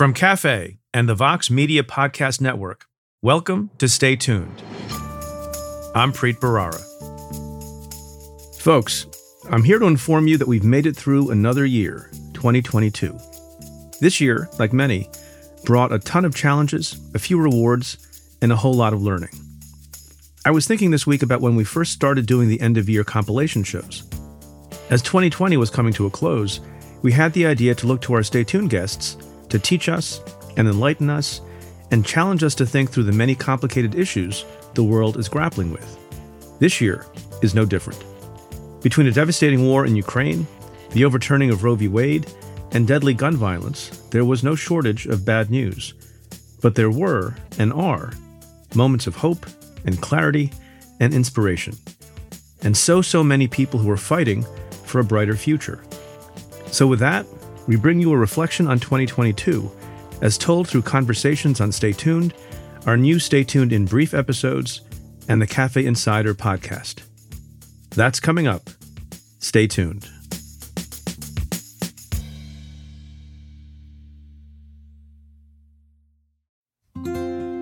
From Cafe and the Vox Media Podcast Network, welcome to Stay Tuned. I'm Preet Bharara. Folks, I'm here to inform you that we've made it through another year, 2022. This year, like many, brought a ton of challenges, a few rewards, and a whole lot of learning. I was thinking this week about when we first started doing the end of year compilation shows. As 2020 was coming to a close, we had the idea to look to our Stay Tuned guests to teach us and enlighten us and challenge us to think through the many complicated issues the world is grappling with. This year is no different. Between a devastating war in Ukraine, the overturning of Roe v. Wade, and deadly gun violence, there was no shortage of bad news. But there were, and are, moments of hope and clarity and inspiration. And so, so many people who are fighting for a brighter future. So, with that, we bring you a reflection on 2022, as told through conversations on Stay Tuned, our new Stay Tuned in Brief episodes, and the Cafe Insider podcast. That's coming up. Stay tuned.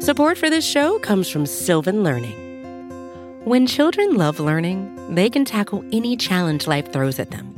Support for this show comes from Sylvan Learning. When children love learning, they can tackle any challenge life throws at them.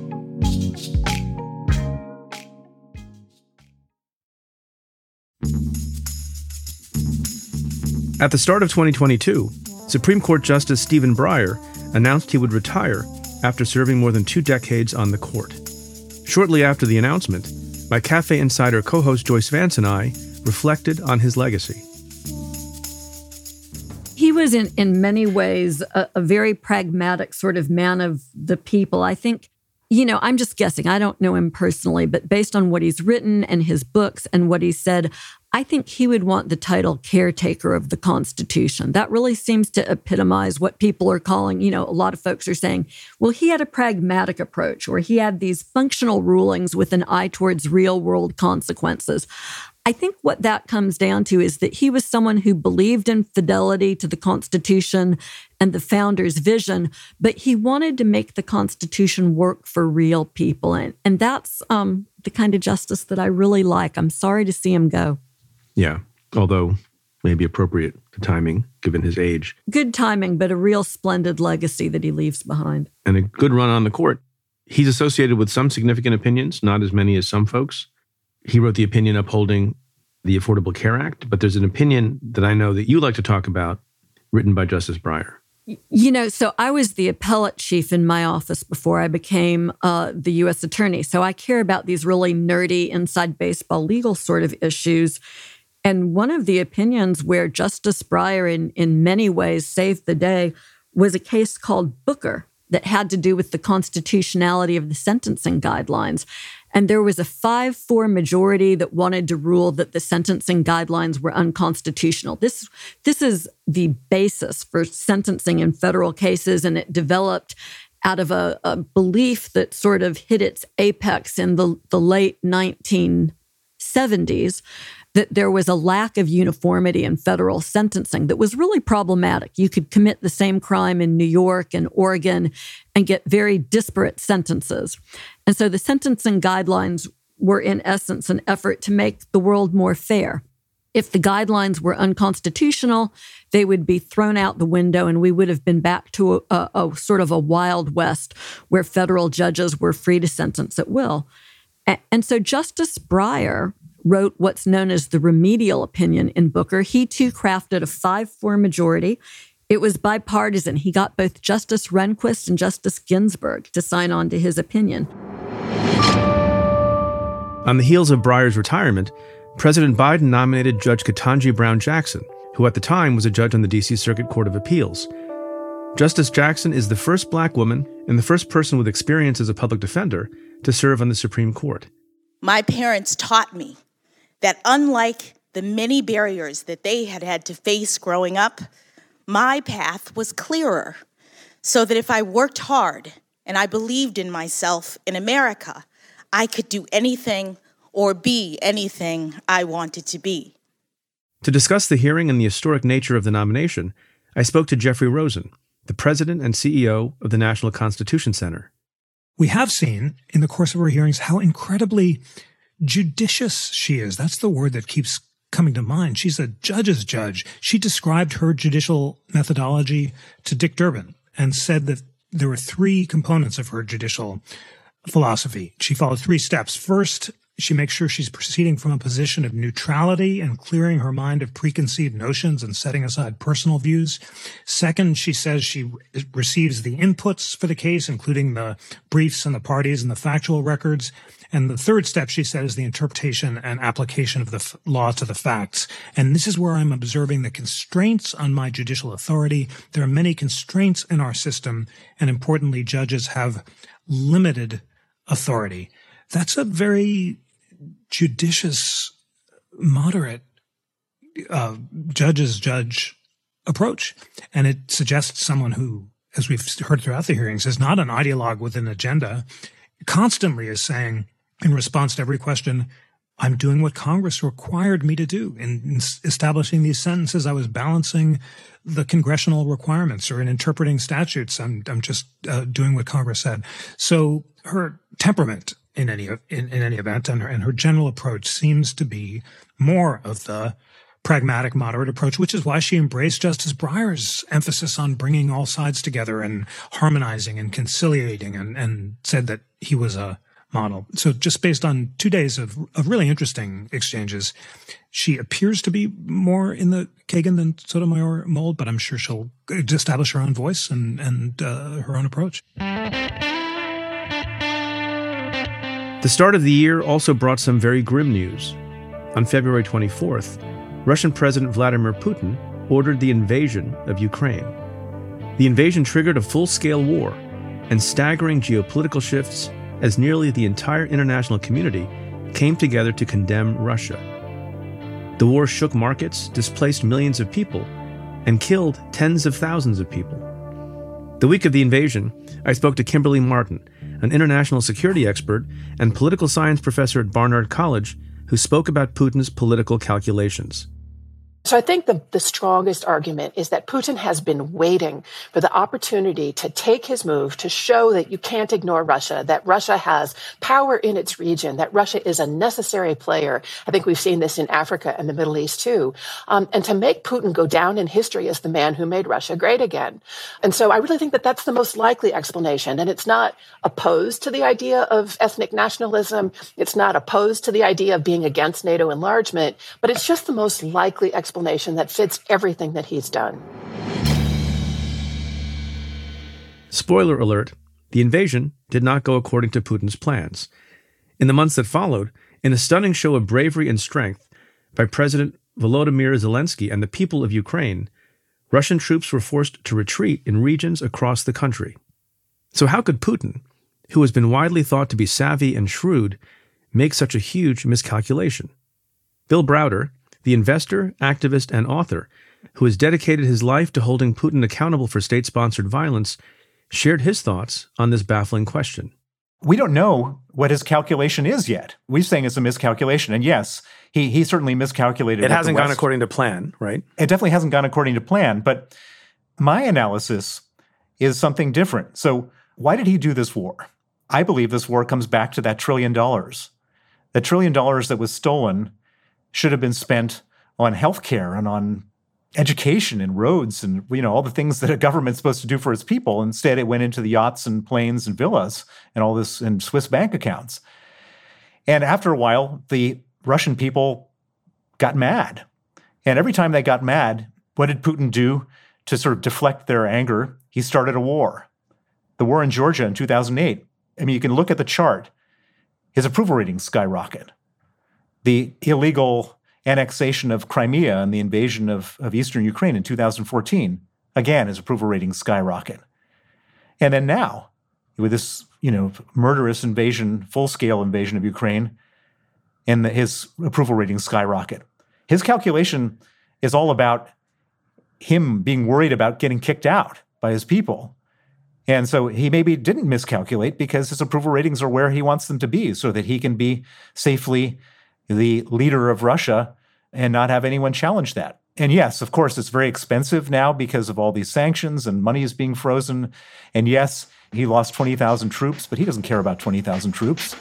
At the start of 2022, Supreme Court Justice Stephen Breyer announced he would retire after serving more than two decades on the court. Shortly after the announcement, my Cafe Insider co host Joyce Vance and I reflected on his legacy. He was, in, in many ways, a, a very pragmatic sort of man of the people. I think you know, I'm just guessing. I don't know him personally, but based on what he's written and his books and what he said, I think he would want the title caretaker of the Constitution. That really seems to epitomize what people are calling, you know, a lot of folks are saying, well, he had a pragmatic approach or he had these functional rulings with an eye towards real world consequences. I think what that comes down to is that he was someone who believed in fidelity to the Constitution and the founder's vision, but he wanted to make the Constitution work for real people. And, and that's um, the kind of justice that I really like. I'm sorry to see him go. Yeah, although maybe appropriate to timing given his age. Good timing, but a real splendid legacy that he leaves behind. And a good run on the court. He's associated with some significant opinions, not as many as some folks. He wrote the opinion upholding the Affordable Care Act, but there's an opinion that I know that you like to talk about written by Justice Breyer. You know, so I was the appellate chief in my office before I became uh, the U.S. attorney. So I care about these really nerdy inside baseball legal sort of issues. And one of the opinions where Justice Breyer, in, in many ways, saved the day was a case called Booker that had to do with the constitutionality of the sentencing guidelines. And there was a 5 4 majority that wanted to rule that the sentencing guidelines were unconstitutional. This, this is the basis for sentencing in federal cases, and it developed out of a, a belief that sort of hit its apex in the, the late 1970s that there was a lack of uniformity in federal sentencing that was really problematic. You could commit the same crime in New York and Oregon and get very disparate sentences. And so the sentencing guidelines were, in essence, an effort to make the world more fair. if the guidelines were unconstitutional, they would be thrown out the window and we would have been back to a, a, a, sort of a wild west where federal judges were free to sentence at will. And, and so Justice Breyer wrote what's known as the remedial opinion in Booker. He too crafted a 5 4 majority. It was bipartisan. He got both Justice Rehnquist and Justice Ginsburg to sign on to his opinion. On the heels of Breyer's retirement, President Biden nominated Judge Ketanji Brown Jackson, who at the time was a judge on the D.C. Circuit Court of Appeals. Justice Jackson is the first black woman and the first person with experience as a public defender to serve on the Supreme Court. My parents taught me that unlike the many barriers that they had had to face growing up, my path was clearer. So that if I worked hard and I believed in myself in America, I could do anything or be anything I wanted to be. To discuss the hearing and the historic nature of the nomination, I spoke to Jeffrey Rosen, the president and CEO of the National Constitution Center. We have seen in the course of our hearings how incredibly judicious she is. That's the word that keeps coming to mind. She's a judge's judge. She described her judicial methodology to Dick Durbin and said that there were three components of her judicial philosophy. She followed three steps. First, she makes sure she's proceeding from a position of neutrality and clearing her mind of preconceived notions and setting aside personal views. Second, she says she receives the inputs for the case, including the briefs and the parties and the factual records. And the third step, she said, is the interpretation and application of the f- law to the facts. And this is where I'm observing the constraints on my judicial authority. There are many constraints in our system. And importantly, judges have limited authority. That's a very judicious, moderate uh, judge's judge approach. And it suggests someone who, as we've heard throughout the hearings, is not an ideologue with an agenda, constantly is saying, in response to every question, I'm doing what Congress required me to do in, in, establishing these sentences. I was balancing the congressional requirements or in interpreting statutes. I'm, I'm just uh, doing what Congress said. So her temperament in any in, in any event, and her, and her general approach seems to be more of the pragmatic, moderate approach, which is why she embraced Justice Breyer's emphasis on bringing all sides together and harmonizing and conciliating, and, and said that he was a model. So just based on two days of, of really interesting exchanges, she appears to be more in the Kagan than Sotomayor mold, but I'm sure she'll establish her own voice and, and uh, her own approach. The start of the year also brought some very grim news. On February 24th, Russian President Vladimir Putin ordered the invasion of Ukraine. The invasion triggered a full scale war and staggering geopolitical shifts as nearly the entire international community came together to condemn Russia. The war shook markets, displaced millions of people, and killed tens of thousands of people. The week of the invasion, I spoke to Kimberly Marten, an international security expert and political science professor at Barnard College, who spoke about Putin's political calculations. So I think the, the strongest argument is that Putin has been waiting for the opportunity to take his move to show that you can't ignore Russia, that Russia has power in its region, that Russia is a necessary player. I think we've seen this in Africa and the Middle East too. Um, and to make Putin go down in history as the man who made Russia great again. And so I really think that that's the most likely explanation. And it's not opposed to the idea of ethnic nationalism. It's not opposed to the idea of being against NATO enlargement, but it's just the most likely explanation explanation that fits everything that he's done. Spoiler alert the invasion did not go according to Putin's plans. In the months that followed, in a stunning show of bravery and strength by President Volodymyr Zelensky and the people of Ukraine, Russian troops were forced to retreat in regions across the country. So, how could Putin, who has been widely thought to be savvy and shrewd, make such a huge miscalculation? Bill Browder, the investor, activist, and author, who has dedicated his life to holding Putin accountable for state sponsored violence, shared his thoughts on this baffling question. We don't know what his calculation is yet. We're saying it's a miscalculation. And yes, he, he certainly miscalculated. It hasn't gone according to plan, right? It definitely hasn't gone according to plan. But my analysis is something different. So, why did he do this war? I believe this war comes back to that trillion dollars. The trillion dollars that was stolen should have been spent on healthcare and on education and roads and you know all the things that a government's supposed to do for its people. Instead, it went into the yachts and planes and villas and all this and Swiss bank accounts. And after a while, the Russian people got mad. And every time they got mad, what did Putin do to sort of deflect their anger? He started a war. The war in Georgia in 2008. I mean, you can look at the chart. His approval ratings skyrocket. The illegal annexation of Crimea and the invasion of, of eastern Ukraine in 2014, again, his approval ratings skyrocket. And then now, with this, you know, murderous invasion, full-scale invasion of Ukraine, and the, his approval ratings skyrocket. His calculation is all about him being worried about getting kicked out by his people. And so he maybe didn't miscalculate because his approval ratings are where he wants them to be so that he can be safely the leader of Russia and not have anyone challenge that. And yes, of course, it's very expensive now because of all these sanctions and money is being frozen. And yes, he lost 20,000 troops, but he doesn't care about 20,000 troops.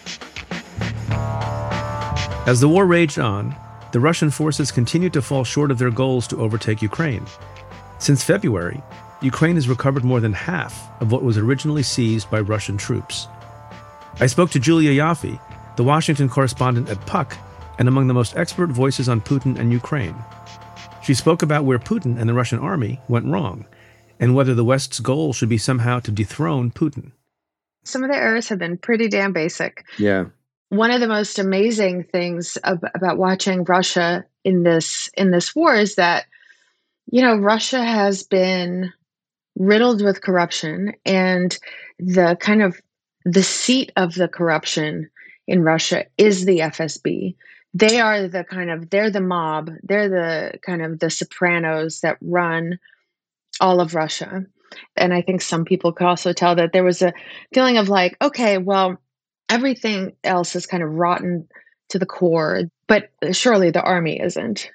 As the war raged on, the Russian forces continued to fall short of their goals to overtake Ukraine. Since February, Ukraine has recovered more than half of what was originally seized by Russian troops. I spoke to Julia Ioffe, the Washington correspondent at Puck and among the most expert voices on Putin and Ukraine. She spoke about where Putin and the Russian army went wrong and whether the West's goal should be somehow to dethrone Putin. Some of the errors have been pretty damn basic. Yeah. One of the most amazing things ab- about watching Russia in this in this war is that you know Russia has been riddled with corruption and the kind of the seat of the corruption in Russia is the FSB. They are the kind of they're the mob. They're the kind of the sopranos that run all of Russia. And I think some people could also tell that there was a feeling of like, okay, well, everything else is kind of rotten to the core, but surely the army isn't.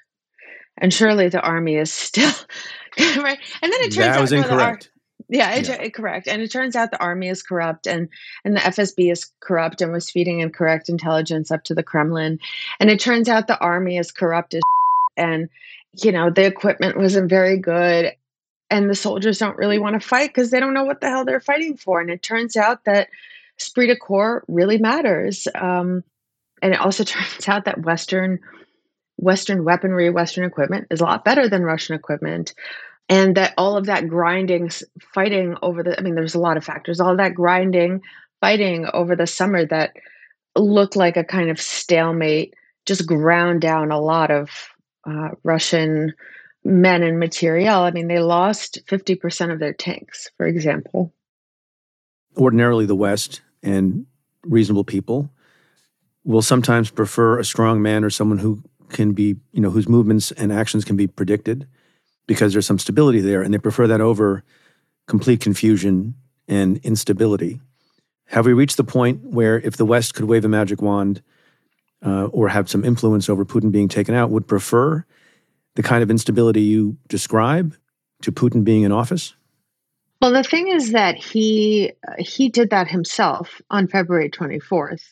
And surely the army is still right. And then it turns that out was incorrect. Yeah, it, yeah. correct. And it turns out the army is corrupt and and the FSB is corrupt and was feeding incorrect intelligence up to the Kremlin. And it turns out the army is corrupt as and you know, the equipment wasn't very good and the soldiers don't really want to fight because they don't know what the hell they're fighting for. And it turns out that esprit de corps really matters. Um, and it also turns out that Western Western weaponry, Western equipment is a lot better than Russian equipment. And that all of that grinding, fighting over the, I mean, there's a lot of factors, all that grinding, fighting over the summer that looked like a kind of stalemate, just ground down a lot of uh, Russian men and material. I mean, they lost 50% of their tanks, for example. Ordinarily, the West and reasonable people will sometimes prefer a strong man or someone who can be, you know, whose movements and actions can be predicted because there's some stability there. And they prefer that over complete confusion and instability. Have we reached the point where if the West could wave a magic wand uh, or have some influence over Putin being taken out, would prefer the kind of instability you describe to Putin being in office? Well, the thing is that he he did that himself on February 24th.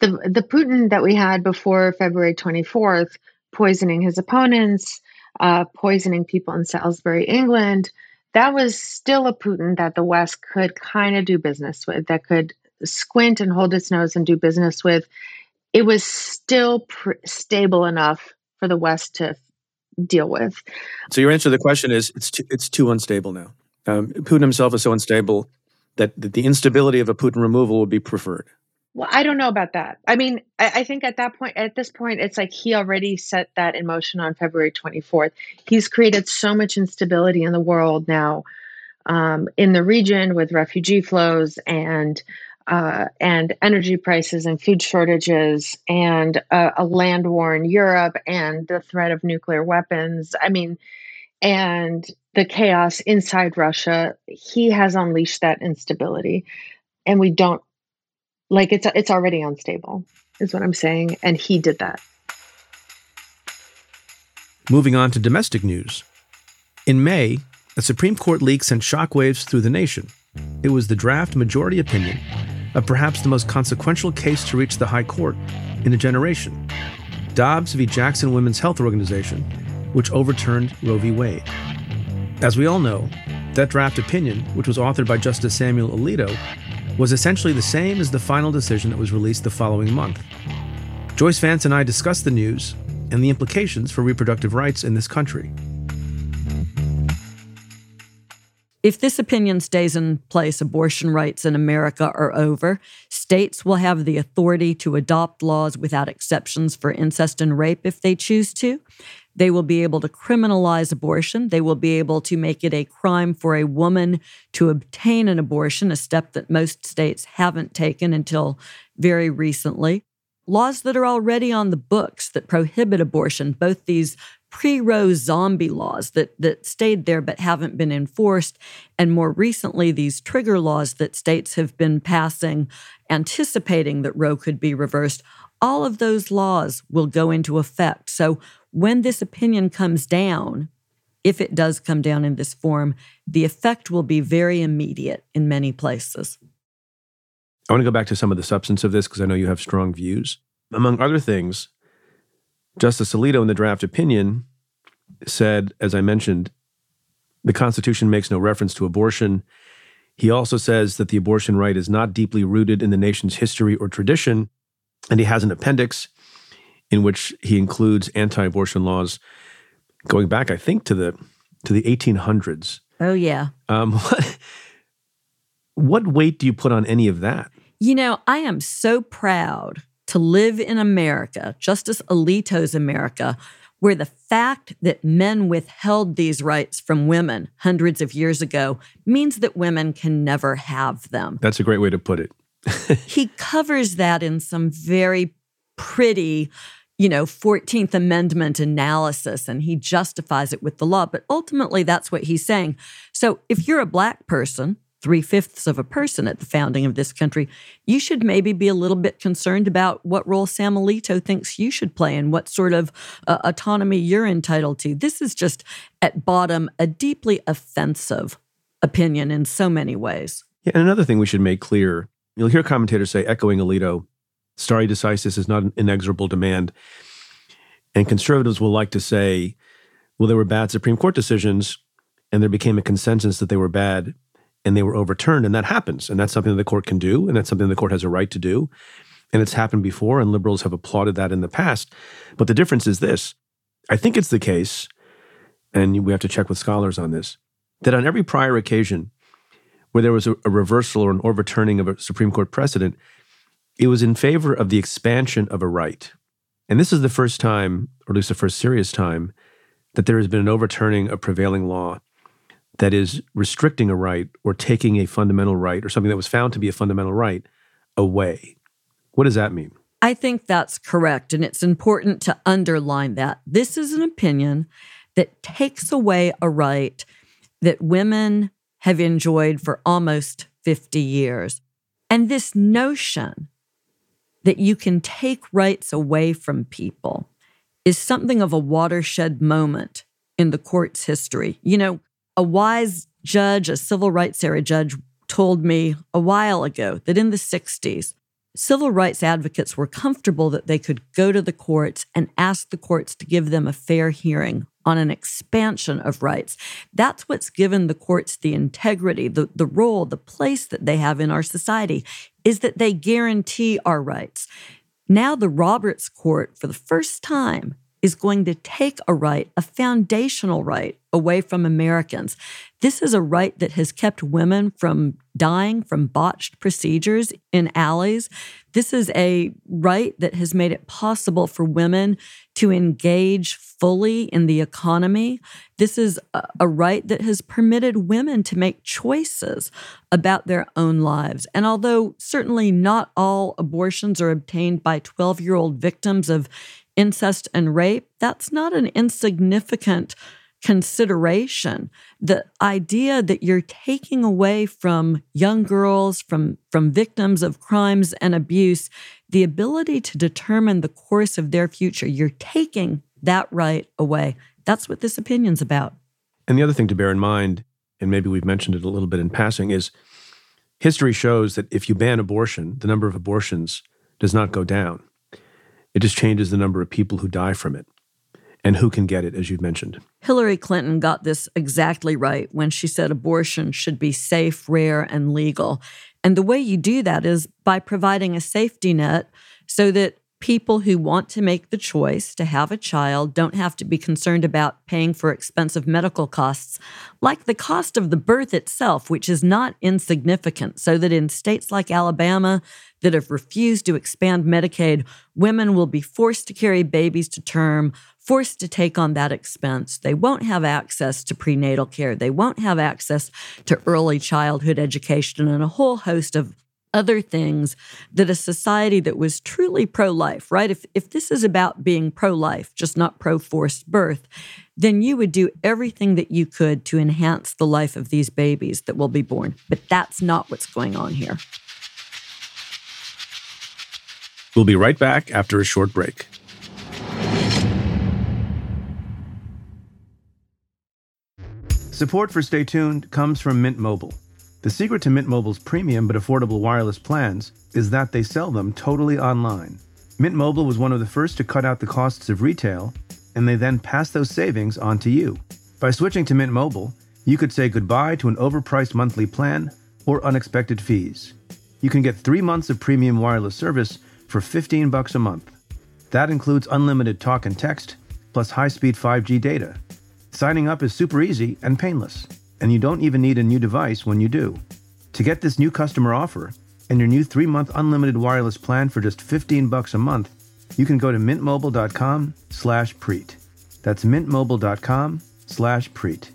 The the Putin that we had before February 24th, poisoning his opponents, uh, poisoning people in Salisbury, England, that was still a Putin that the West could kind of do business with, that could squint and hold its nose and do business with. It was still pr- stable enough for the West to deal with. So your answer to the question is it's too, it's too unstable now. Um, Putin himself is so unstable that, that the instability of a Putin removal would be preferred. Well, I don't know about that. I mean, I, I, think at that point, at this point, it's like he already set that in motion on February 24th. He's created so much instability in the world now, um, in the region with refugee flows and uh, and energy prices and food shortages and a, a land war in Europe and the threat of nuclear weapons. I mean, and the chaos inside Russia, he has unleashed that instability. And we don't like it's it's already unstable, is what I'm saying. And he did that. Moving on to domestic news. In May, a Supreme Court leak sent shockwaves through the nation. It was the draft majority opinion of perhaps the most consequential case to reach the High Court in a generation. Dobbs v. Jackson Women's Health Organization, which overturned Roe v. Wade. As we all know, that draft opinion, which was authored by Justice Samuel Alito, was essentially the same as the final decision that was released the following month. Joyce Vance and I discussed the news and the implications for reproductive rights in this country. If this opinion stays in place, abortion rights in America are over. States will have the authority to adopt laws without exceptions for incest and rape if they choose to. They will be able to criminalize abortion. They will be able to make it a crime for a woman to obtain an abortion, a step that most states haven't taken until very recently. Laws that are already on the books that prohibit abortion, both these pre-Roe zombie laws that that stayed there but haven't been enforced and more recently these trigger laws that states have been passing anticipating that Roe could be reversed all of those laws will go into effect so when this opinion comes down if it does come down in this form the effect will be very immediate in many places I want to go back to some of the substance of this because I know you have strong views among other things Justice Alito, in the draft opinion, said, as I mentioned, the Constitution makes no reference to abortion. He also says that the abortion right is not deeply rooted in the nation's history or tradition. And he has an appendix in which he includes anti-abortion laws going back, I think, to the to the 1800s. Oh yeah. Um, what, what weight do you put on any of that? You know, I am so proud to live in America, Justice Alito's America, where the fact that men withheld these rights from women hundreds of years ago means that women can never have them. That's a great way to put it. he covers that in some very pretty, you know, 14th Amendment analysis and he justifies it with the law. But ultimately, that's what he's saying. So if you're a black person, three fifths of a person at the founding of this country, you should maybe be a little bit concerned about what role Sam Alito thinks you should play and what sort of uh, autonomy you're entitled to. This is just, at bottom, a deeply offensive opinion in so many ways. Yeah, and another thing we should make clear you'll hear commentators say, echoing Alito, stare decisis is not an inexorable demand. And conservatives will like to say, well, there were bad Supreme Court decisions, and there became a consensus that they were bad and they were overturned. And that happens. And that's something that the court can do. And that's something the court has a right to do. And it's happened before, and liberals have applauded that in the past. But the difference is this I think it's the case, and we have to check with scholars on this, that on every prior occasion where there was a, a reversal or an overturning of a Supreme Court precedent, it was in favor of the expansion of a right. And this is the first time, or at least the first serious time, that there has been an overturning of prevailing law that is restricting a right or taking a fundamental right or something that was found to be a fundamental right away. What does that mean? I think that's correct. And it's important to underline that. This is an opinion that takes away a right that women have enjoyed for almost 50 years. And this notion that you can take rights away from people is something of a watershed moment in the court's history. You know, a wise judge, a civil rights era judge, told me a while ago that in the 60s, civil rights advocates were comfortable that they could go to the courts and ask the courts to give them a fair hearing on an expansion of rights. That's what's given the courts the integrity, the, the role, the place that they have in our society, is that they guarantee our rights. Now, the Roberts Court, for the first time, is going to take a right, a foundational right, away from Americans. This is a right that has kept women from dying from botched procedures in alleys. This is a right that has made it possible for women to engage fully in the economy. This is a, right that has permitted women to make choices about their own lives. And although certainly not all abortions are obtained by 12 year old victims of incest and rape, that's not an insignificant consideration. The idea that you're taking away from young girls, from, from victims of crimes and abuse, the ability to determine the course of their future, you're taking that right away. That's what this opinion's about. And the other thing to bear in mind, and maybe we've mentioned it a little bit in passing, is history shows that if you ban abortion, the number of abortions does not go down. It just changes the number of people who die from it and who can get it, as you've mentioned. Hillary Clinton got this exactly right when she said abortion should be safe, rare, and legal. And the way you do that is by providing a safety net so that people who want to make the choice to have a child don't have to be concerned about paying for expensive medical costs, like the cost of the birth itself, which is not insignificant. So that in states like Alabama that have refused to expand Medicaid, women will be forced to carry babies to term, forced to take on that expense. They won't have access to prenatal care. They won't have access to early childhood education and a whole host of other things that a society that was truly pro life, right? If, if this is about being pro life, just not pro forced birth, then you would do everything that you could to enhance the life of these babies that will be born. But that's not what's going on here. We'll be right back after a short break. Support for Stay Tuned comes from Mint Mobile. The secret to Mint Mobile's premium but affordable wireless plans is that they sell them totally online. Mint Mobile was one of the first to cut out the costs of retail, and they then pass those savings on to you. By switching to Mint Mobile, you could say goodbye to an overpriced monthly plan or unexpected fees. You can get three months of premium wireless service for 15 bucks a month. That includes unlimited talk and text, plus high-speed 5G data. Signing up is super easy and painless and you don't even need a new device when you do. To get this new customer offer and your new 3-month unlimited wireless plan for just 15 bucks a month, you can go to mintmobile.com/preet. That's mintmobile.com/preet.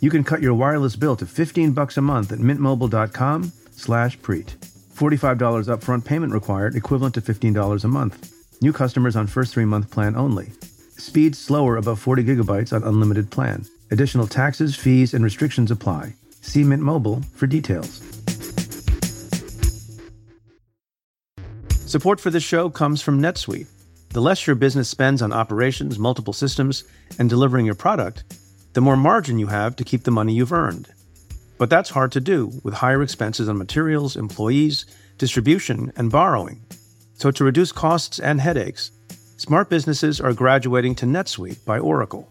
You can cut your wireless bill to 15 bucks a month at mintmobile.com/preet. $45 upfront payment required, equivalent to $15 a month. New customers on first 3-month plan only. Speed slower above 40 gigabytes on unlimited plan. Additional taxes, fees, and restrictions apply. See Mint Mobile for details. Support for this show comes from NetSuite. The less your business spends on operations, multiple systems, and delivering your product, the more margin you have to keep the money you've earned. But that's hard to do with higher expenses on materials, employees, distribution, and borrowing. So to reduce costs and headaches, smart businesses are graduating to NetSuite by Oracle.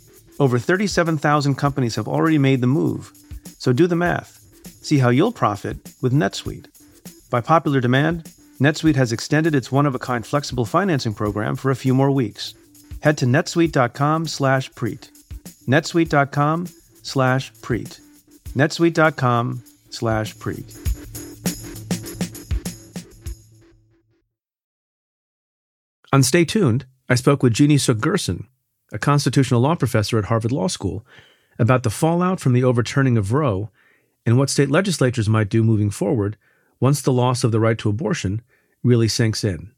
Over 37,000 companies have already made the move. So do the math. See how you'll profit with NetSuite. By popular demand, NetSuite has extended its one-of-a-kind flexible financing program for a few more weeks. Head to netsuite.com slash preet. netsuite.com slash preet. netsuite.com slash preet. On Stay Tuned, I spoke with Jeannie Suk Gersen, a constitutional law professor at Harvard Law School, about the fallout from the overturning of Roe and what state legislatures might do moving forward once the loss of the right to abortion really sinks in.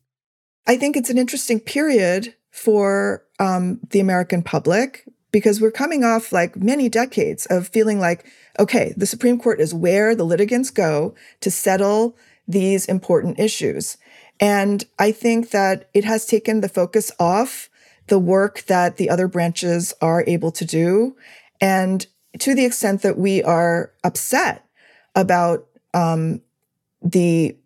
I think it's an interesting period for um, the American public because we're coming off like many decades of feeling like, okay, the Supreme Court is where the litigants go to settle these important issues. And I think that it has taken the focus off the work that the other branches are able to do. And to the extent that we are upset about um, the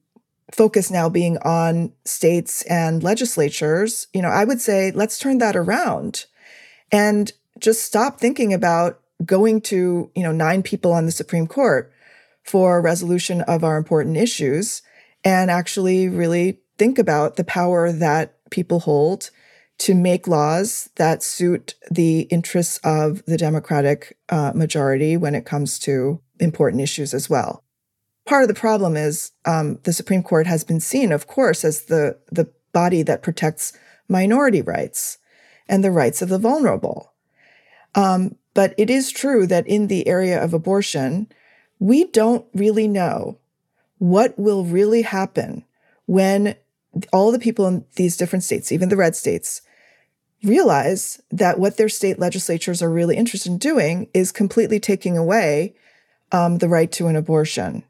focus now being on states and legislatures, you know, I would say let's turn that around and just stop thinking about going to, you know, nine people on the Supreme Court for resolution of our important issues and actually really think about the power that people hold to make laws that suit the interests of the Democratic uh, majority when it comes to important issues as well. Part of the problem is um, the Supreme Court has been seen, of course, as the, the body that protects minority rights and the rights of the vulnerable. Um, but it is true that in the area of abortion, we don't really know what will really happen when all the people in these different states, even the red states, realize that what their state legislatures are really interested in doing is completely taking away um, the right to an abortion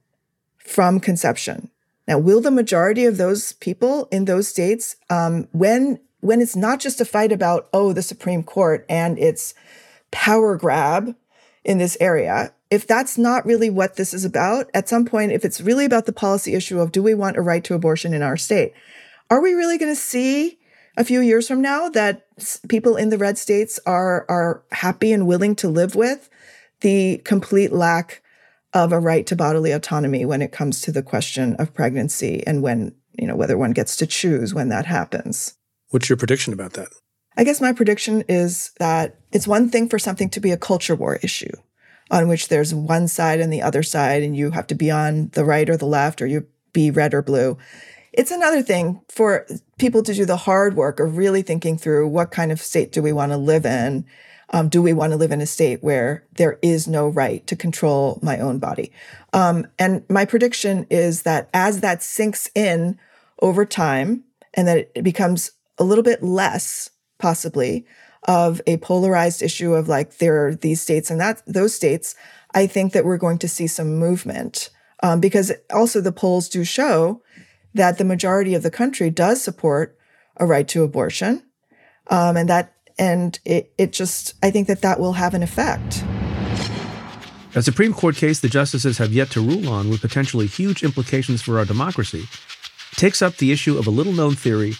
from conception. Now, will the majority of those people in those states, um, when when it's not just a fight about oh the Supreme Court and its power grab in this area, if that's not really what this is about, at some point, if it's really about the policy issue of do we want a right to abortion in our state, are we really going to see a few years from now that people in the red states are are happy and willing to live with the complete lack of a right to bodily autonomy when it comes to the question of pregnancy and when you know whether one gets to choose when that happens. What's your prediction about that? I guess my prediction is that it's one thing for something to be a culture war issue on which there's one side and the other side and you have to be on the right or the left or you be red or blue. It's another thing for people to do the hard work of really thinking through what kind of state do we want to live in? Um, do we want to live in a state where there is no right to control my own body? Um, and my prediction is that as that sinks in over time and that it becomes a little bit less, possibly, of a polarized issue of like there are these states and that those states, I think that we're going to see some movement um, because also the polls do show that the majority of the country does support a right to abortion, um, and that and it it just I think that that will have an effect. A Supreme Court case the justices have yet to rule on, with potentially huge implications for our democracy, takes up the issue of a little known theory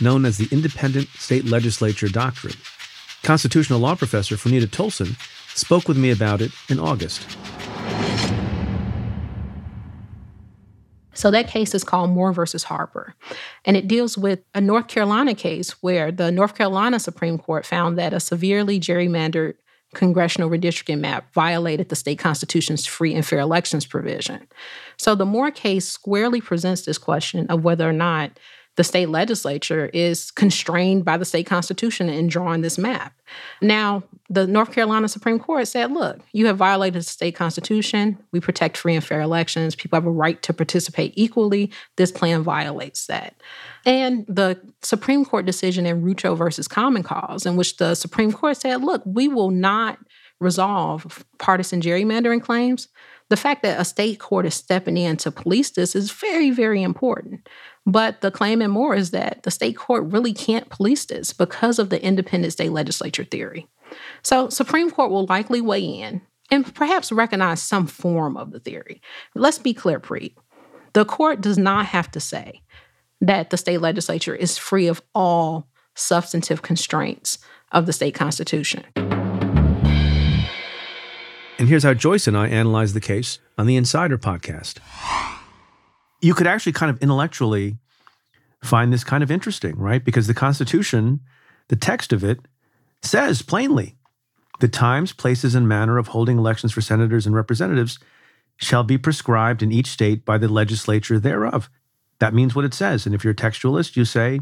known as the independent state legislature doctrine. Constitutional law professor Franita Tolson spoke with me about it in August. So that case is called Moore versus Harper. And it deals with a North Carolina case where the North Carolina Supreme Court found that a severely gerrymandered congressional redistricting map violated the state constitution's free and fair elections provision. So the Moore case squarely presents this question of whether or not the state legislature is constrained by the state constitution in drawing this map. Now, the North Carolina Supreme Court said, look, you have violated the state constitution. We protect free and fair elections. People have a right to participate equally. This plan violates that. And the Supreme Court decision in Rucho versus Common Cause, in which the Supreme Court said, look, we will not resolve partisan gerrymandering claims. The fact that a state court is stepping in to police this is very, very important. But the claim and Moore is that the state court really can't police this because of the independent state legislature theory. So, Supreme Court will likely weigh in and perhaps recognize some form of the theory. Let's be clear, Preet. The court does not have to say that the state legislature is free of all substantive constraints of the state constitution. And here's how Joyce and I analyze the case on the Insider podcast you could actually kind of intellectually find this kind of interesting, right? Because the Constitution, the text of it, says plainly the times, places, and manner of holding elections for senators and representatives shall be prescribed in each state by the legislature thereof. That means what it says. And if you're a textualist, you say,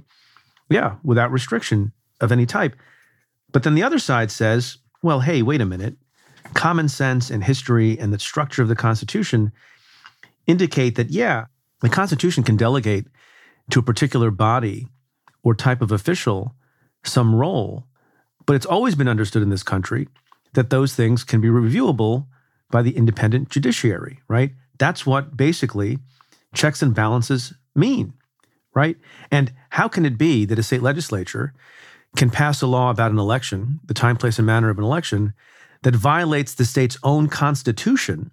yeah, without restriction of any type. But then the other side says, well, hey, wait a minute. Common sense and history and the structure of the Constitution indicate that, yeah, the Constitution can delegate to a particular body or type of official some role, but it's always been understood in this country that those things can be reviewable by the independent judiciary, right? That's what basically checks and balances mean, right? And how can it be that a state legislature can pass a law about an election, the time, place, and manner of an election, that violates the state's own constitution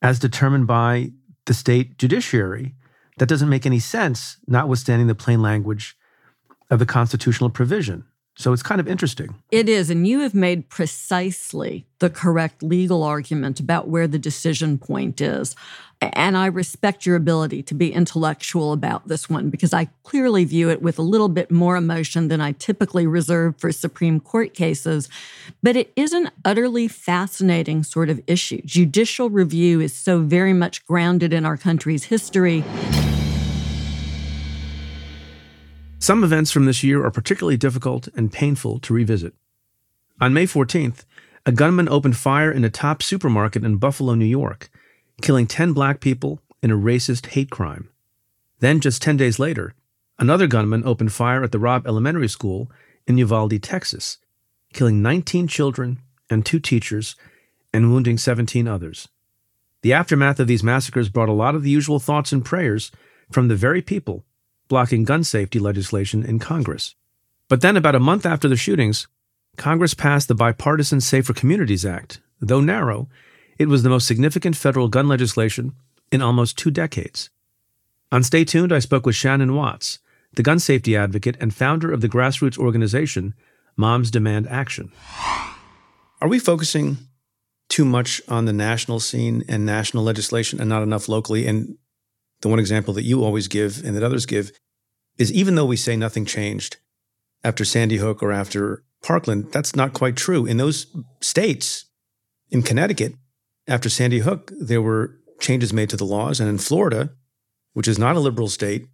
as determined by the state judiciary. That doesn't make any sense, notwithstanding the plain language of the constitutional provision. So it's kind of interesting. It is. And you have made precisely the correct legal argument about where the decision point is. And I respect your ability to be intellectual about this one because I clearly view it with a little bit more emotion than I typically reserve for Supreme Court cases. But it is an utterly fascinating sort of issue. Judicial review is so very much grounded in our country's history. Some events from this year are particularly difficult and painful to revisit. On May 14th, a gunman opened fire in a top supermarket in Buffalo, New York, killing 10 black people in a racist hate crime. Then, just 10 days later, Another gunman opened fire at the Robb Elementary School in Uvalde, Texas, killing 19 children and two teachers and wounding 17 others. The aftermath of these massacres brought a lot of the usual thoughts and prayers from the very people blocking gun safety legislation in Congress. But then, about a month after the shootings, Congress passed the Bipartisan Safer Communities Act. Though narrow, it was the most significant federal gun legislation in almost two decades. On Stay Tuned, I spoke with Shannon Watts, the gun safety advocate and founder of the grassroots organization Moms Demand Action. Are we focusing too much on the national scene and national legislation and not enough locally? And the one example that you always give and that others give is even though we say nothing changed after Sandy Hook or after Parkland, that's not quite true. In those states, in Connecticut, after Sandy Hook, there were changes made to the laws. And in Florida, which is not a liberal state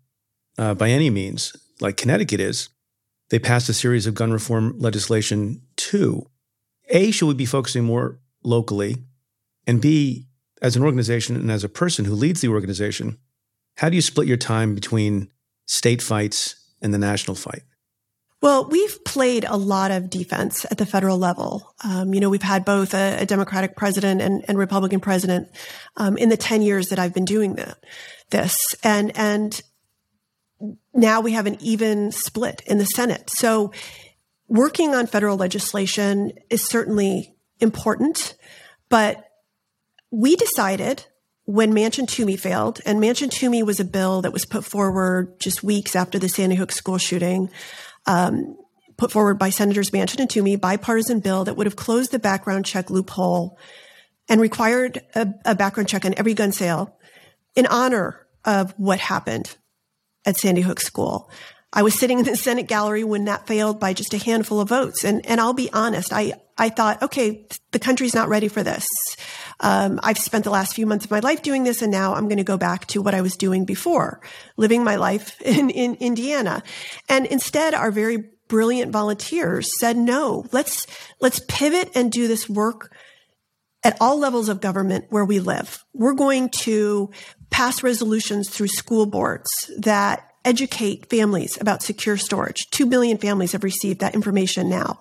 uh, by any means, like Connecticut is, they passed a series of gun reform legislation too. A, should we be focusing more locally? And B, as an organization and as a person who leads the organization, how do you split your time between state fights and the national fight? Well, we've played a lot of defense at the federal level. Um, you know, we've had both a, a Democratic president and, and Republican president um, in the 10 years that I've been doing that, this. And, and now we have an even split in the Senate. So working on federal legislation is certainly important, but we decided when Manchin Toomey failed, and Manchin Toomey was a bill that was put forward just weeks after the Sandy Hook school shooting, um, put forward by Senators Manchin and Toomey, bipartisan bill that would have closed the background check loophole and required a, a background check on every gun sale in honor of what happened at Sandy Hook School. I was sitting in the Senate gallery when that failed by just a handful of votes. And, and I'll be honest, I, I thought, okay, the country's not ready for this. Um, I've spent the last few months of my life doing this, and now I'm going to go back to what I was doing before, living my life in, in Indiana. And instead, our very brilliant volunteers said, no, let's, let's pivot and do this work at all levels of government where we live. We're going to pass resolutions through school boards that educate families about secure storage. Two billion families have received that information now.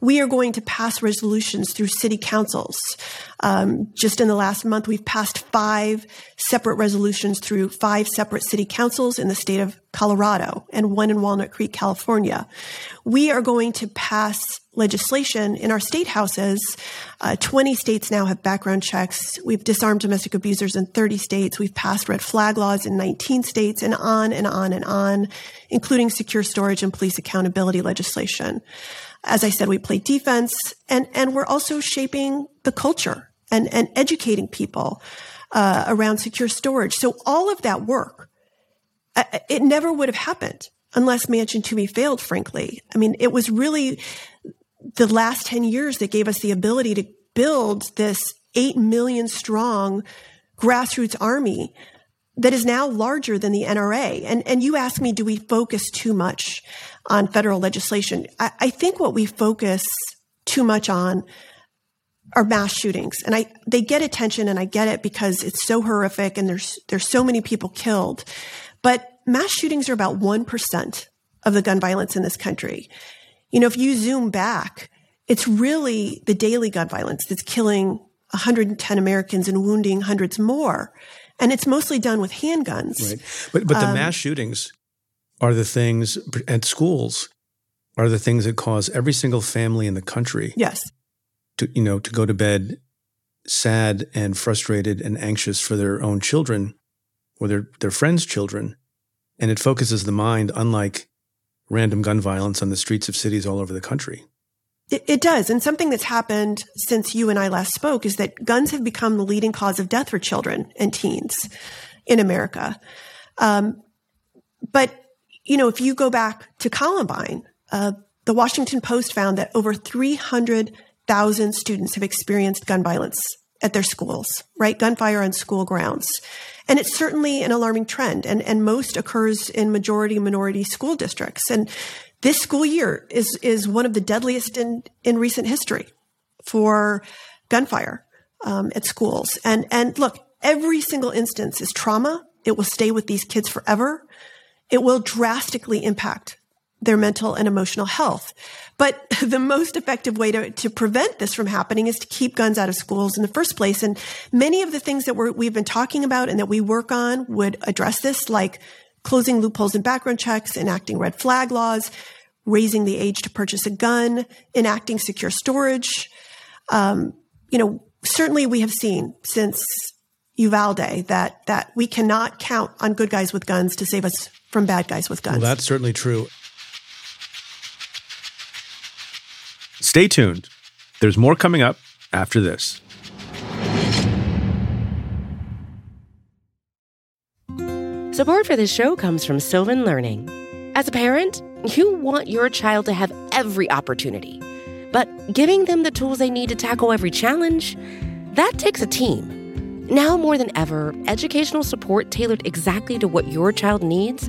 We are going to pass resolutions through city councils. Um, just in the last month, we've passed five separate resolutions through five separate city councils in the state of Colorado and one in Walnut Creek, California. We are going to pass legislation in our state houses. Uh, 20 states now have background checks. We've disarmed domestic abusers in 30 states. We've passed red flag laws in 19 states and on and on and on, including secure storage and police accountability legislation. As I said, we play defense and, and we're also shaping the culture and, and educating people uh, around secure storage. So all of that work, uh, it never would have happened unless Manchin Toomey failed, frankly. I mean, it was really the last 10 years that gave us the ability to build this 8 million strong grassroots army that is now larger than the NRA. And, and you ask me, do we focus too much on federal legislation? I, I think what we focus too much on are mass shootings. And I, they get attention and I get it because it's so horrific and there's, there's so many people killed. But mass shootings are about 1% of the gun violence in this country. You know, if you zoom back, it's really the daily gun violence that's killing 110 Americans and wounding hundreds more and it's mostly done with handguns. Right, but but the um, mass shootings are the things at schools are the things that cause every single family in the country. Yes. To you know to go to bed sad and frustrated and anxious for their own children or their their friends' children, and it focuses the mind unlike random gun violence on the streets of cities all over the country. It, it, does. And something that's happened since you and I last spoke is that guns have become the leading cause of death for children and teens in America. Um, but, you know, if you go back to Columbine, uh, the Washington Post found that over 300,000 students have experienced gun violence at their schools, right? Gunfire on school grounds. And it's certainly an alarming trend and, and most occurs in majority minority school districts. And this school year is, is one of the deadliest in, in recent history for gunfire um, at schools. And, and look, every single instance is trauma. It will stay with these kids forever. It will drastically impact their mental and emotional health. But the most effective way to, to prevent this from happening is to keep guns out of schools in the first place. And many of the things that we have been talking about and that we work on would address this, like closing loopholes in background checks, enacting red flag laws, raising the age to purchase a gun, enacting secure storage. Um, you know, certainly we have seen since Uvalde that that we cannot count on good guys with guns to save us from bad guys with guns. Well, that's certainly true. Stay tuned. There's more coming up after this. Support for this show comes from Sylvan Learning. As a parent, you want your child to have every opportunity, but giving them the tools they need to tackle every challenge, that takes a team. Now more than ever, educational support tailored exactly to what your child needs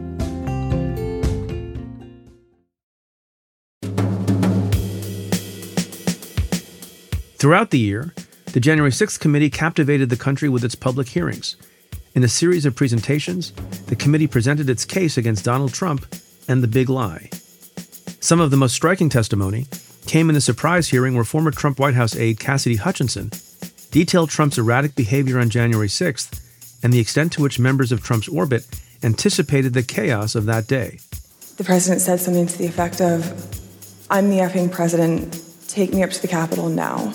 Throughout the year, the January 6th committee captivated the country with its public hearings. In a series of presentations, the committee presented its case against Donald Trump and the big lie. Some of the most striking testimony came in the surprise hearing where former Trump White House aide Cassidy Hutchinson detailed Trump's erratic behavior on January 6th and the extent to which members of Trump's orbit anticipated the chaos of that day. The president said something to the effect of, I'm the effing president, take me up to the Capitol now.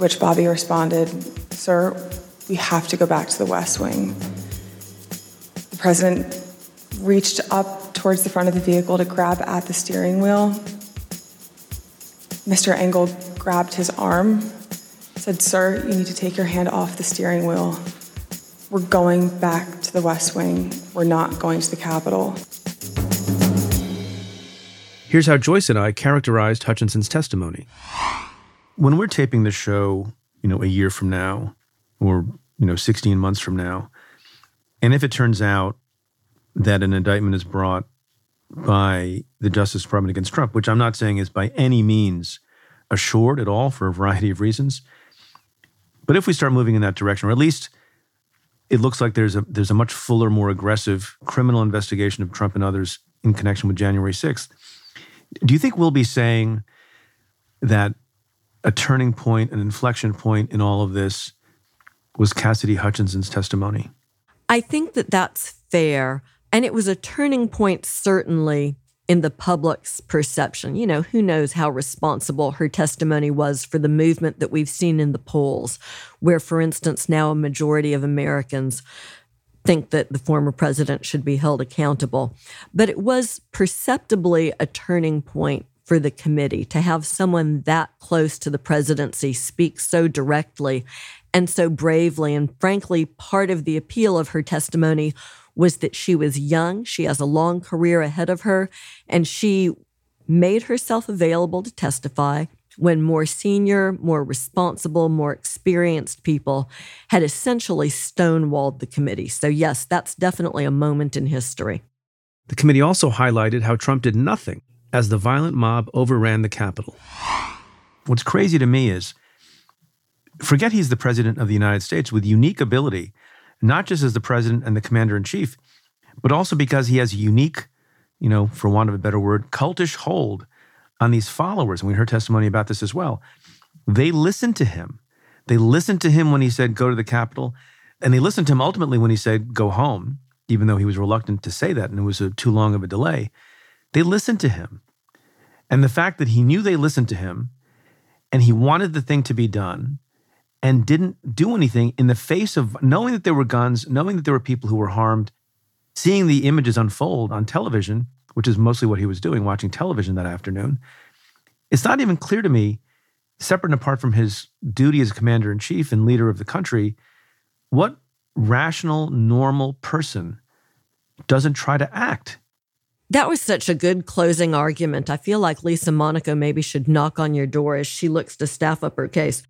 Which Bobby responded, Sir, we have to go back to the West Wing. The president reached up towards the front of the vehicle to grab at the steering wheel. Mr. Engel grabbed his arm, said, Sir, you need to take your hand off the steering wheel. We're going back to the West Wing. We're not going to the Capitol. Here's how Joyce and I characterized Hutchinson's testimony. When we're taping the show, you know, a year from now, or, you know, 16 months from now, and if it turns out that an indictment is brought by the Justice Department against Trump, which I'm not saying is by any means assured at all for a variety of reasons. But if we start moving in that direction, or at least it looks like there's a there's a much fuller, more aggressive criminal investigation of Trump and others in connection with January 6th. Do you think we'll be saying that a turning point, an inflection point in all of this was Cassidy Hutchinson's testimony? I think that that's fair. And it was a turning point, certainly, in the public's perception. You know, who knows how responsible her testimony was for the movement that we've seen in the polls, where, for instance, now a majority of Americans think that the former president should be held accountable. But it was perceptibly a turning point for the committee to have someone that close to the presidency speak so directly and so bravely. And frankly, part of the appeal of her testimony was that she was young, she has a long career ahead of her, and she made herself available to testify when more senior, more responsible, more experienced people had essentially stonewalled the committee. So, yes, that's definitely a moment in history. The committee also highlighted how Trump did nothing as the violent mob overran the Capitol. What's crazy to me is forget he's the president of the United States with unique ability not just as the president and the commander in chief, but also because he has a unique, you know, for want of a better word, cultish hold on these followers. And we heard testimony about this as well. They listened to him. They listened to him when he said, go to the Capitol. And they listened to him ultimately when he said, go home, even though he was reluctant to say that and it was a, too long of a delay. They listened to him. And the fact that he knew they listened to him and he wanted the thing to be done and didn't do anything in the face of knowing that there were guns, knowing that there were people who were harmed, seeing the images unfold on television, which is mostly what he was doing, watching television that afternoon. It's not even clear to me, separate and apart from his duty as commander in chief and leader of the country, what rational, normal person doesn't try to act. That was such a good closing argument. I feel like Lisa Monaco maybe should knock on your door as she looks to staff up her case.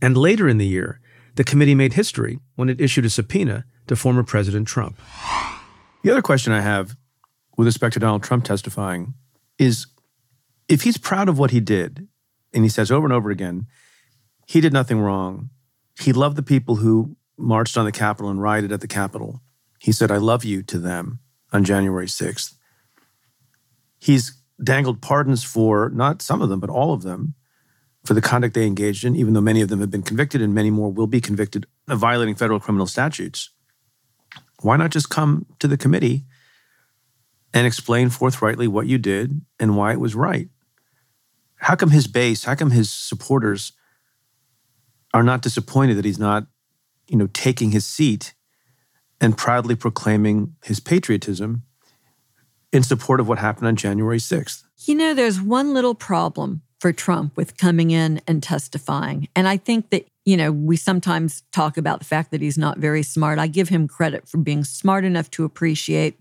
And later in the year, the committee made history when it issued a subpoena to former President Trump. The other question I have with respect to Donald Trump testifying is if he's proud of what he did, and he says over and over again, he did nothing wrong. He loved the people who marched on the Capitol and rioted at the Capitol. He said, I love you to them on January 6th. He's dangled pardons for not some of them, but all of them for the conduct they engaged in, even though many of them have been convicted and many more will be convicted of violating federal criminal statutes. Why not just come to the committee and explain forthrightly what you did and why it was right? How come his base, how come his supporters are not disappointed that he's not, you know, taking his seat and proudly proclaiming his patriotism in support of what happened on January 6th? You know, there's one little problem for Trump with coming in and testifying. And I think that, you know, we sometimes talk about the fact that he's not very smart. I give him credit for being smart enough to appreciate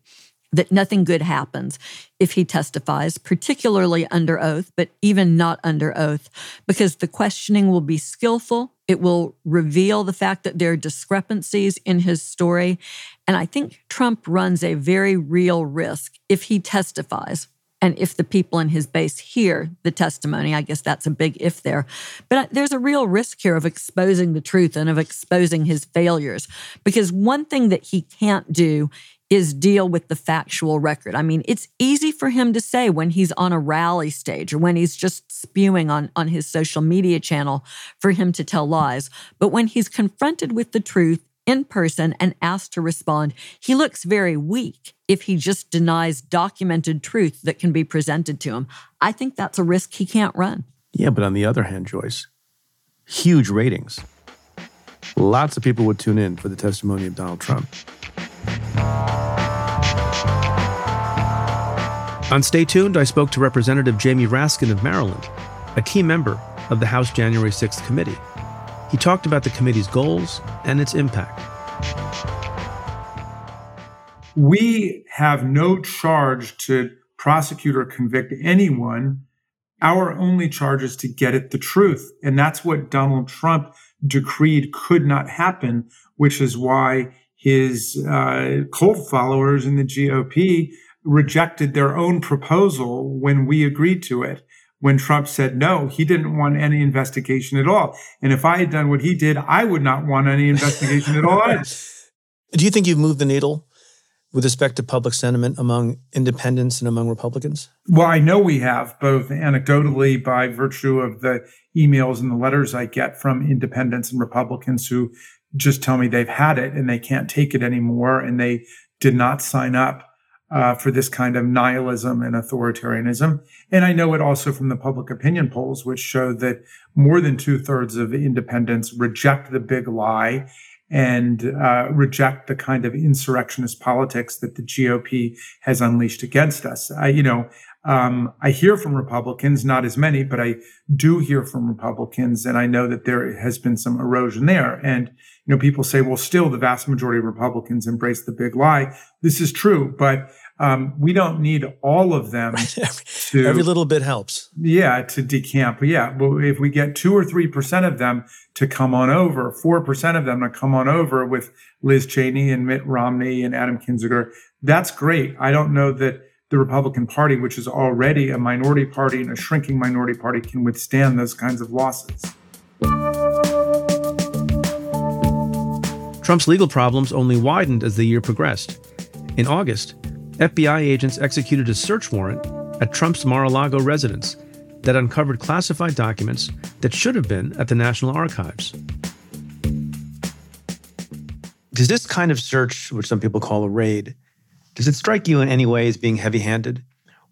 that nothing good happens if he testifies, particularly under oath, but even not under oath, because the questioning will be skillful. It will reveal the fact that there are discrepancies in his story. And I think Trump runs a very real risk if he testifies. And if the people in his base hear the testimony, I guess that's a big if there. But there's a real risk here of exposing the truth and of exposing his failures. Because one thing that he can't do is deal with the factual record. I mean, it's easy for him to say when he's on a rally stage or when he's just spewing on, on his social media channel for him to tell lies. But when he's confronted with the truth in person and asked to respond, he looks very weak if he just denies documented truth that can be presented to him. I think that's a risk he can't run. Yeah, but on the other hand, Joyce, huge ratings. Lots of people would tune in for the testimony of Donald Trump. On Stay Tuned, I spoke to Representative Jamie Raskin of Maryland, a key member of the House January 6th committee. He talked about the committee's goals and its impact. We have no charge to prosecute or convict anyone. Our only charge is to get at the truth. And that's what Donald Trump decreed could not happen, which is why his uh, cult followers in the GOP rejected their own proposal when we agreed to it. When Trump said no, he didn't want any investigation at all. And if I had done what he did, I would not want any investigation at all. Do you think you've moved the needle with respect to public sentiment among independents and among Republicans? Well, I know we have, both anecdotally by virtue of the emails and the letters I get from independents and Republicans who just tell me they've had it and they can't take it anymore and they did not sign up uh, for this kind of nihilism and authoritarianism. And I know it also from the public opinion polls, which show that more than two thirds of independents reject the big lie and uh, reject the kind of insurrectionist politics that the GOP has unleashed against us. I, you know, um, I hear from Republicans, not as many, but I do hear from Republicans, and I know that there has been some erosion there. And you know, people say, well, still the vast majority of Republicans embrace the big lie. This is true, but um, we don't need all of them to every little bit helps. Yeah, to decamp. Yeah, well, if we get two or three percent of them to come on over, four percent of them to come on over with Liz Cheney and Mitt Romney and Adam Kinzinger, that's great. I don't know that the Republican Party, which is already a minority party and a shrinking minority party, can withstand those kinds of losses. Trump's legal problems only widened as the year progressed. In August, FBI agents executed a search warrant at Trump's Mar a Lago residence that uncovered classified documents that should have been at the National Archives. Does this kind of search, which some people call a raid, does it strike you in any way as being heavy handed?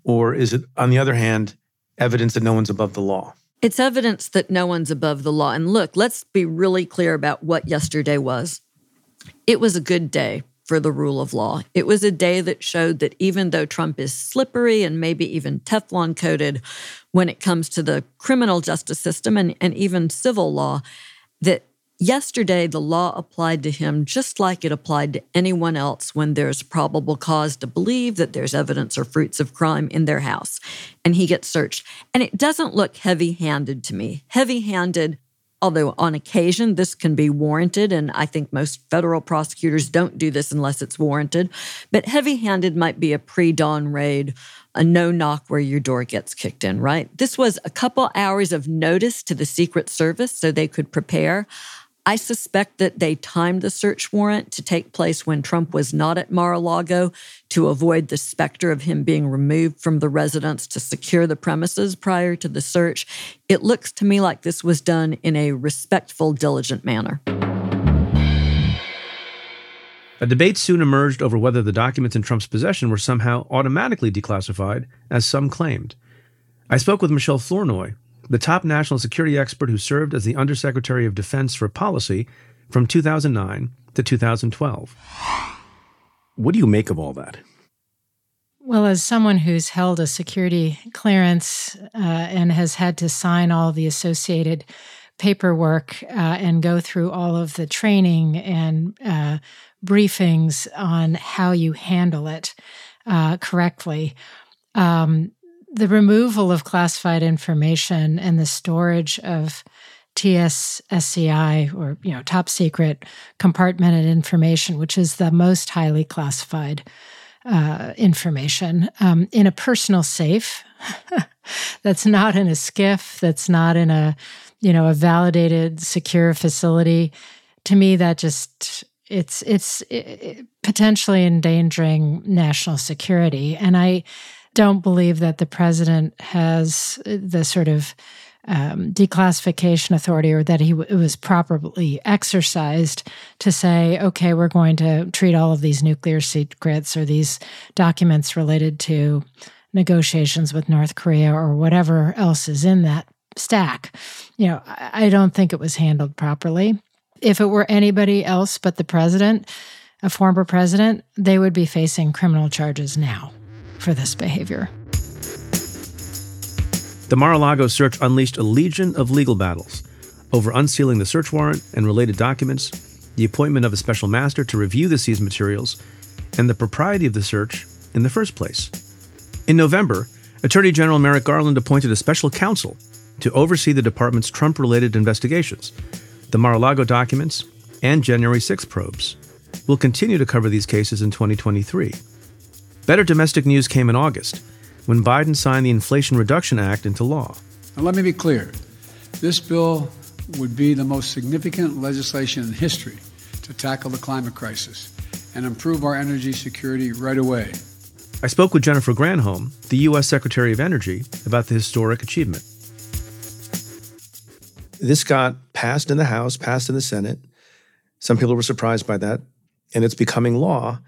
Or is it, on the other hand, evidence that no one's above the law? It's evidence that no one's above the law. And look, let's be really clear about what yesterday was. It was a good day for the rule of law. It was a day that showed that even though Trump is slippery and maybe even Teflon coated when it comes to the criminal justice system and, and even civil law, that Yesterday, the law applied to him just like it applied to anyone else when there's probable cause to believe that there's evidence or fruits of crime in their house and he gets searched. And it doesn't look heavy handed to me. Heavy handed, although on occasion this can be warranted, and I think most federal prosecutors don't do this unless it's warranted, but heavy handed might be a pre dawn raid a no knock where your door gets kicked in, right? This was a couple hours of notice to the Secret Service so they could prepare. I suspect that they timed the search warrant to take place when Trump was not at Mar a Lago to avoid the specter of him being removed from the residence to secure the premises prior to the search. It looks to me like this was done in a respectful, diligent manner. A debate soon emerged over whether the documents in Trump's possession were somehow automatically declassified, as some claimed. I spoke with Michelle Flournoy, the top national security expert who served as the Undersecretary of Defense for Policy from 2009 to 2012. What do you make of all that? Well, as someone who's held a security clearance uh, and has had to sign all the associated paperwork uh, and go through all of the training and uh, briefings on how you handle it uh, correctly, um, the removal of classified information and the storage of TSSCI or you know top secret compartmented information, which is the most highly classified uh, information um, in a personal safe that's not in a SCIF. that's not in a you know a validated secure facility. To me, that just it's it's it, potentially endangering national security, and I don't believe that the president has the sort of um, declassification authority or that he w- was properly exercised to say, okay, we're going to treat all of these nuclear secrets or these documents related to negotiations with North Korea or whatever else is in that stack. You know, I, I don't think it was handled properly. If it were anybody else but the president, a former president, they would be facing criminal charges now for this behavior. The Mar a Lago search unleashed a legion of legal battles over unsealing the search warrant and related documents, the appointment of a special master to review the seized materials, and the propriety of the search in the first place. In November, Attorney General Merrick Garland appointed a special counsel to oversee the department's Trump related investigations, the Mar a Lago documents, and January 6 probes. We'll continue to cover these cases in 2023. Better domestic news came in August when Biden signed the Inflation Reduction Act into law. Now, let me be clear this bill would be the most significant legislation in history to tackle the climate crisis and improve our energy security right away. I spoke with Jennifer Granholm, the U.S. Secretary of Energy, about the historic achievement. This got passed in the House, passed in the Senate. Some people were surprised by that, and it's becoming law.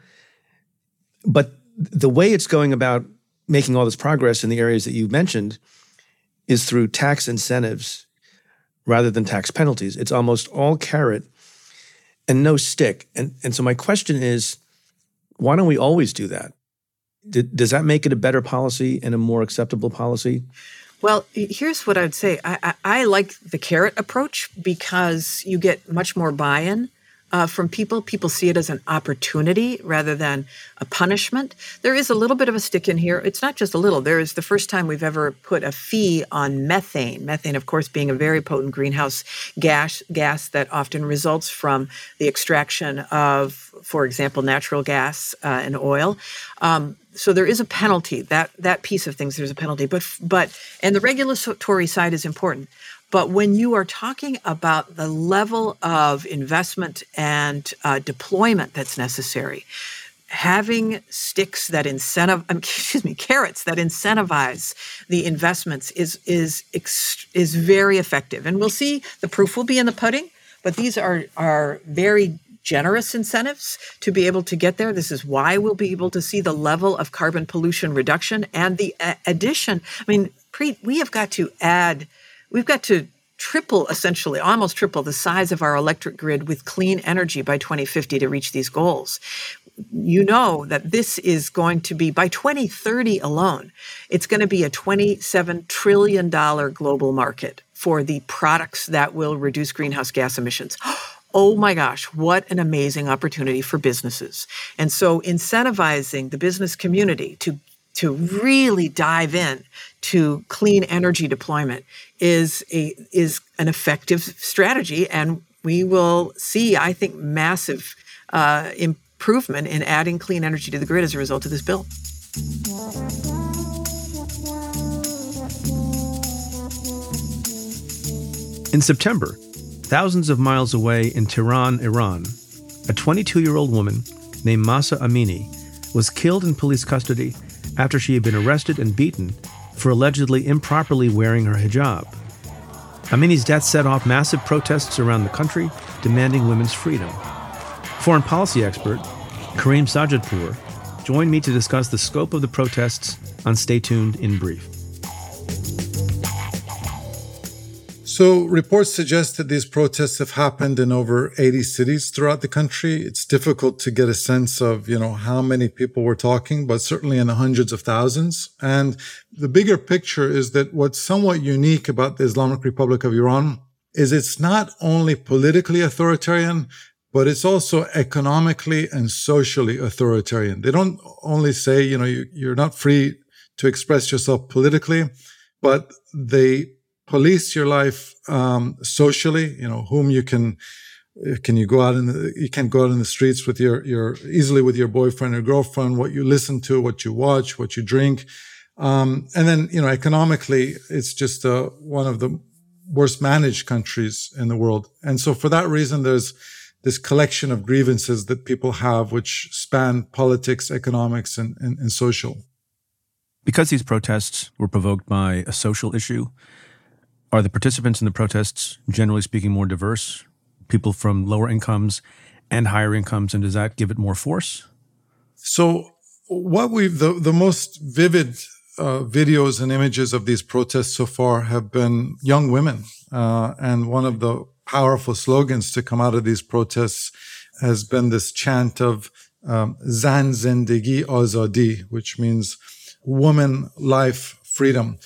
But the way it's going about making all this progress in the areas that you've mentioned is through tax incentives rather than tax penalties. It's almost all carrot and no stick. And, and so my question is why don't we always do that? does that make it a better policy and a more acceptable policy? Well, here's what I'd say. I, I, I like the carrot approach because you get much more buy in uh, from people. People see it as an opportunity rather than a punishment. There is a little bit of a stick in here. It's not just a little. There is the first time we've ever put a fee on methane. Methane, of course, being a very potent greenhouse gas gas that often results from the extraction of, for example, natural gas uh, and oil. Um, so there is a penalty that that piece of things there's a penalty but but and the regulatory side is important but when you are talking about the level of investment and uh, deployment that's necessary, having sticks that incentive, excuse me, carrots that incentivize the investments is is is very effective. And we'll see. The proof will be in the pudding. But these are are very generous incentives to be able to get there. This is why we'll be able to see the level of carbon pollution reduction and the addition. I mean, we have got to add we've got to triple, essentially, almost triple the size of our electric grid with clean energy by 2050 to reach these goals. You know that this is going to be, by 2030 alone, it's going to be a $27 trillion global market for the products that will reduce greenhouse gas emissions. Oh my gosh, what an amazing opportunity for businesses. And so incentivizing the business community to to really dive in to clean energy deployment is a is an effective strategy, and we will see, I think, massive uh, improvement in adding clean energy to the grid as a result of this bill. In September, thousands of miles away in Tehran, Iran, a 22 year old woman named Mahsa Amini was killed in police custody after she had been arrested and beaten for allegedly improperly wearing her hijab. Amini's death set off massive protests around the country demanding women's freedom. Foreign policy expert Karim Sadjadpour joined me to discuss the scope of the protests on Stay Tuned in Brief. So, reports suggest that these protests have happened in over 80 cities throughout the country. It's difficult to get a sense of, you know, how many people we're talking, but certainly in the hundreds of thousands. And the bigger picture is that what's somewhat unique about the Islamic Republic of Iran is it's not only politically authoritarian, but it's also economically and socially authoritarian. They don't only say, you know, you, are not free to express yourself politically, but they police your life um, socially. You know whom you can can you go out in the, you can't go out in the streets with your your easily with your boyfriend or girlfriend. What you listen to, what you watch, what you drink, um, and then you know economically, it's just uh, one of the worst managed countries in the world. And so for that reason, there's this collection of grievances that people have, which span politics, economics, and, and, and social. Because these protests were provoked by a social issue, are the participants in the protests, generally speaking, more diverse? People from lower incomes and higher incomes, and does that give it more force? So, what we've the, the most vivid uh, videos and images of these protests so far have been young women. Uh, and one of the powerful slogans to come out of these protests has been this chant of um, Zan Zindagi Azadi, which means woman, life, freedom.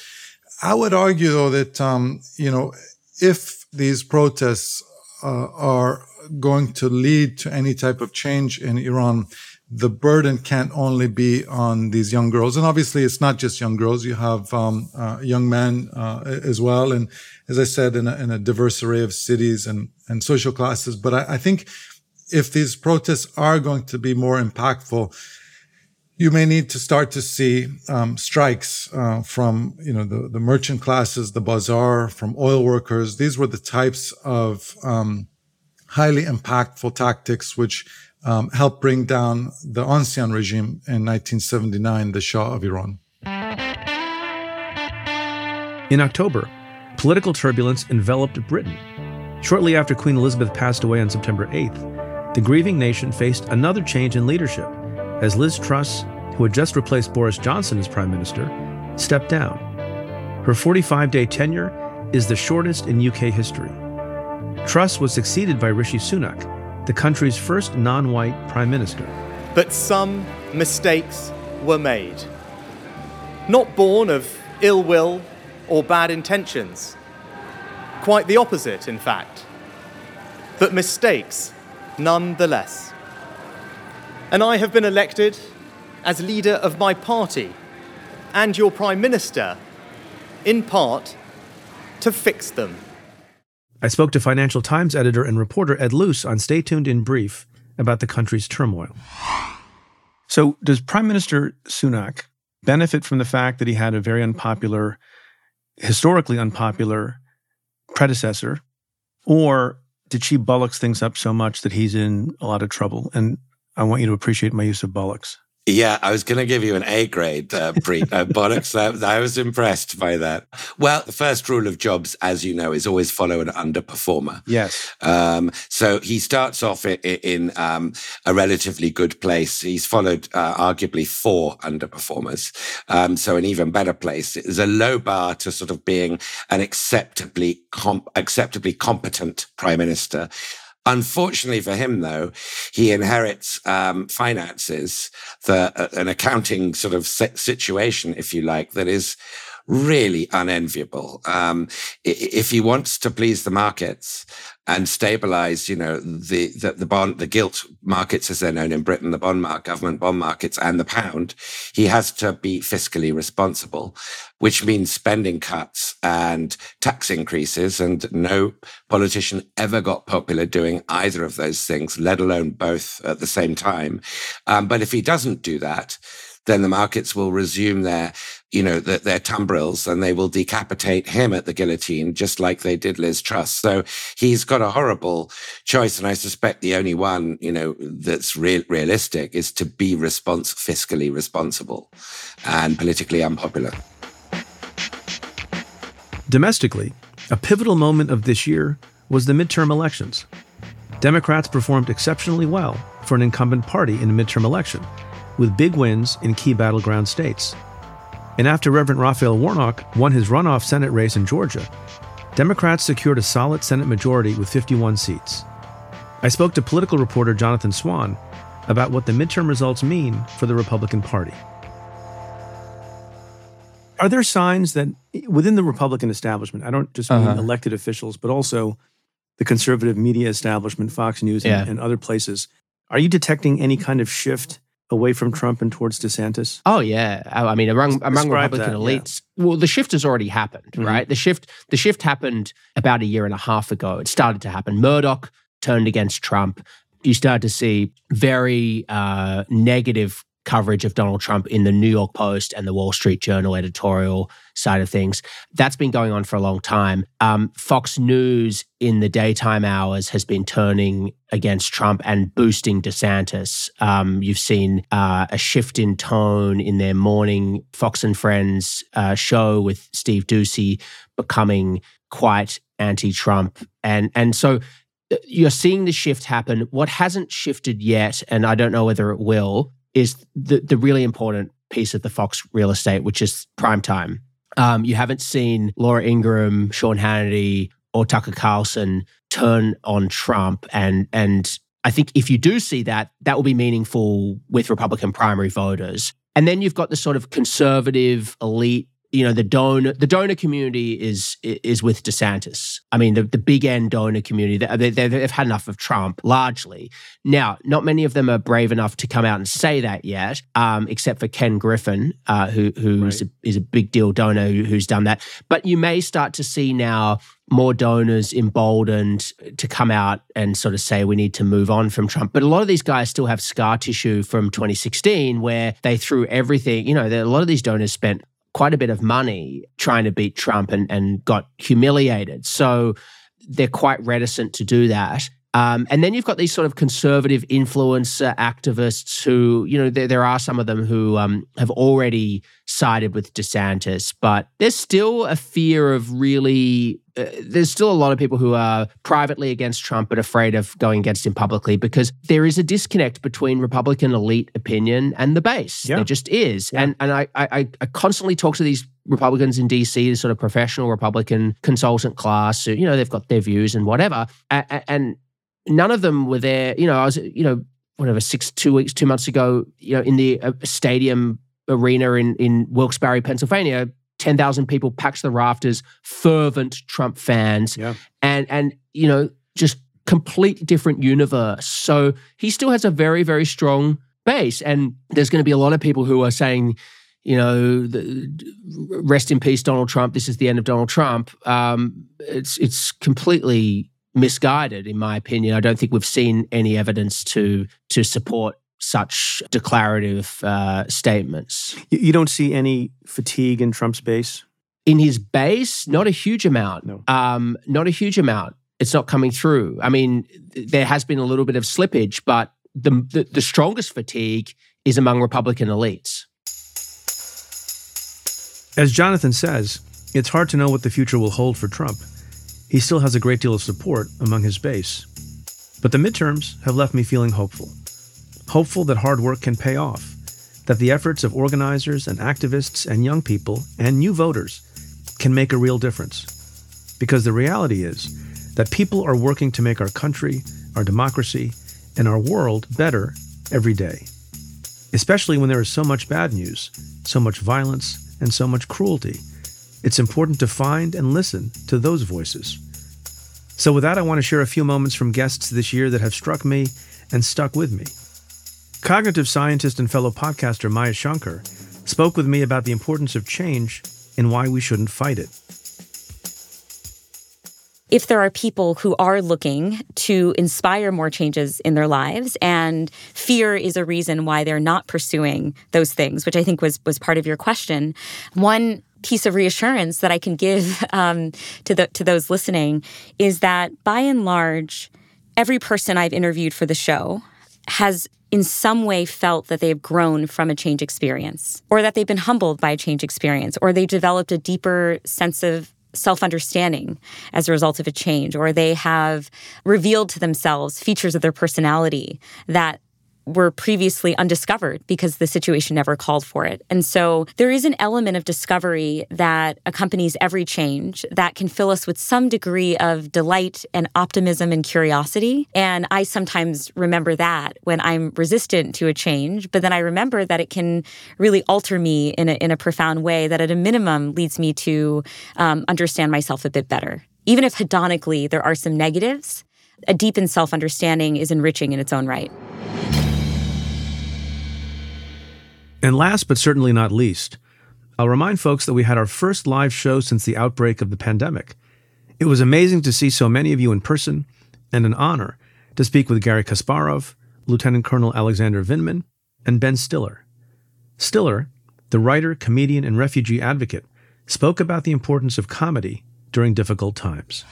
I would argue, though, that um, you know, if these protests uh, are going to lead to any type of change in Iran, the burden can't only be on these young girls. And obviously, it's not just young girls. You have um, uh, young men uh, as well. And as I said, in a, in a, diverse array of cities and, and social classes. But I, I think if these protests are going to be more impactful, you may need to start to see um, strikes uh, from you know the, the merchant classes, the bazaar, from oil workers. These were the types of um, highly impactful tactics which um, helped bring down the ancien regime in 1979, the Shah of Iran. In October, political turbulence enveloped Britain. Shortly after Queen Elizabeth passed away on September 8th, the grieving nation faced another change in leadership as Liz Truss, who had just replaced Boris Johnson as Prime Minister, stepped down. Her 45 day tenure is the shortest in UK history. Truss was succeeded by Rishi Sunak, the country's first non white Prime Minister. But some mistakes were made. Not born of ill will or bad intentions. Quite the opposite, in fact. But mistakes nonetheless and I have been elected as leader of my party and your Prime Minister, in part, to fix them. I spoke to Financial Times editor and reporter Ed Luce on Stay Tuned in Brief about the country's turmoil. So, does Prime Minister Sunak benefit from the fact that he had a very unpopular, historically unpopular predecessor, or did she bullocks things up so much that he's in a lot of trouble? And I want you to appreciate my use of bollocks. Yeah, I was going to give you an A grade, uh, Preet. Uh, Bollocks, I was impressed by that. Well, the first rule of jobs, as you know, is always follow an underperformer. Yes. Um, so he starts off in, in um, a relatively good place. He's followed uh, arguably four underperformers. Um, so an even better place. There's a low bar to sort of being an acceptably, comp- acceptably competent prime minister. Unfortunately for him, though, he inherits um, finances, the, uh, an accounting sort of situation, if you like, that is really unenviable. Um, if he wants to please the markets and stabilize, you know, the, the, the, bond, the gilt markets, as they're known in Britain, the bond market, government bond markets and the pound, he has to be fiscally responsible, which means spending cuts and tax increases. And no politician ever got popular doing either of those things, let alone both at the same time. Um, but if he doesn't do that, then the markets will resume their, you know, their, their tumbrils and they will decapitate him at the guillotine, just like they did Liz Truss. So he's got a horrible choice. And I suspect the only one, you know, that's real, realistic is to be fiscally responsible and politically unpopular. Domestically, a pivotal moment of this year was the midterm elections. Democrats performed exceptionally well for an incumbent party in a midterm election with big wins in key battleground states. And after Reverend Raphael Warnock won his runoff Senate race in Georgia, Democrats secured a solid Senate majority with 51 seats. I spoke to political reporter Jonathan Swan about what the midterm results mean for the Republican Party. Are there signs that within the Republican establishment, I don't just mean uh-huh. elected officials, but also the conservative media establishment, Fox News, and, and other places, are you detecting any kind of shift away from Trump and towards DeSantis? Oh yeah, I mean among among Republican that, elites. Yeah. Well, the shift has already happened, mm-hmm. right? The shift the shift happened about a year and a half ago. It started to happen. Murdoch turned against Trump. You start to see very uh, negative coverage of Donald Trump in the New York Post and the Wall Street Journal editorial side of things. That's been going on for a long time. Um, Fox News in the daytime hours has been turning against Trump and boosting DeSantis. Um, you've seen uh, a shift in tone in their morning Fox and Friends uh, show with Steve Doocy becoming quite anti-Trump, and and so uh, you're seeing the shift happen. What hasn't shifted yet, and I don't know whether it will, is the, the really important piece of the Fox real estate, which is prime time. Um, you haven't seen Laura Ingraham, Sean Hannity, or Tucker Carlson turn on Trump. And and I think if you do see that, that will be meaningful with Republican primary voters. And then you've got the sort of conservative elite you know the donor the donor community is is with DeSantis. I mean the, the big end donor community they, they, they've had enough of Trump largely. Now, not many of them are brave enough to come out and say that yet, um, except for Ken Griffin, uh, who who right. is, a, is a big deal donor who, who's done that. But you may start to see now more donors emboldened to come out and sort of say we need to move on from Trump. But a lot of these guys still have scar tissue from 2016 where they threw everything, you know, a lot of these donors spent quite a bit of money trying to beat Trump and, and got humiliated. So they're quite reticent to do that. Um, and then you've got these sort of conservative influencer activists who, you know, there, there are some of them who um, have already sided with DeSantis, but there's still a fear of really, uh, there's still a lot of people who are privately against Trump but afraid of going against him publicly because there is a disconnect between Republican elite opinion and the base. Yeah. There just is. Yeah. And, and I, I, I constantly talk to these Republicans in DC, the sort of professional Republican consultant class, who, you know, they've got their views and whatever. And, and none of them were there. You know, I was, you know, whatever, six, two weeks, two months ago, you know, in the uh, stadium arena in, in Wilkes-Barre, Pennsylvania, 10,000 people packed the rafters, fervent Trump fans. Yeah. And, and, you know, just complete different universe. So he still has a very, very strong base. And there's going to be a lot of people who are saying, you know, the, rest in peace, Donald Trump. This is the end of Donald Trump. Um, it's it's completely misguided, in my opinion. I don't think we've seen any evidence to to support such declarative uh, statements. You don't see any fatigue in Trump's base? In his base, not a huge amount. No. Um, not a huge amount. It's not coming through. I mean, there has been a little bit of slippage, but the, the, the strongest fatigue is among Republican elites. As Jonathan says, it's hard to know what the future will hold for Trump. He still has a great deal of support among his base. But the midterms have left me feeling hopeful. Hopeful that hard work can pay off, that the efforts of organizers and activists and young people and new voters can make a real difference. Because the reality is that people are working to make our country, our democracy, and our world better every day. Especially when there is so much bad news, so much violence, and so much cruelty. It's important to find and listen to those voices. So, with that, I want to share a few moments from guests this year that have struck me and stuck with me. Cognitive scientist and fellow podcaster Maya Shankar spoke with me about the importance of change and why we shouldn't fight it. If there are people who are looking to inspire more changes in their lives and fear is a reason why they're not pursuing those things which i think was was part of your question one piece of reassurance that i can give um, to the to those listening is that by and large every person i've interviewed for the show has in some way felt that they've grown from a change experience or that they've been humbled by a change experience or they developed a deeper sense of self understanding as a result of a change, or they have revealed to themselves features of their personality that were previously undiscovered because the situation never called for it. And so there is an element of discovery that accompanies every change that can fill us with some degree of delight and optimism and curiosity. And I sometimes remember that when I'm resistant to a change, but then I remember that it can really alter me in a, in a profound way that at a minimum leads me to um, understand myself a bit better. Even if hedonically there are some negatives, a deepened self understanding is enriching in its own right. And last but certainly not least, I'll remind folks that we had our first live show since the outbreak of the pandemic. It was amazing to see so many of you in person, and an honor to speak with Garry Kasparov, Lieutenant Colonel Alexander Vindman, and Ben Stiller. Stiller, the writer, comedian, and refugee advocate, spoke about the importance of comedy during difficult times.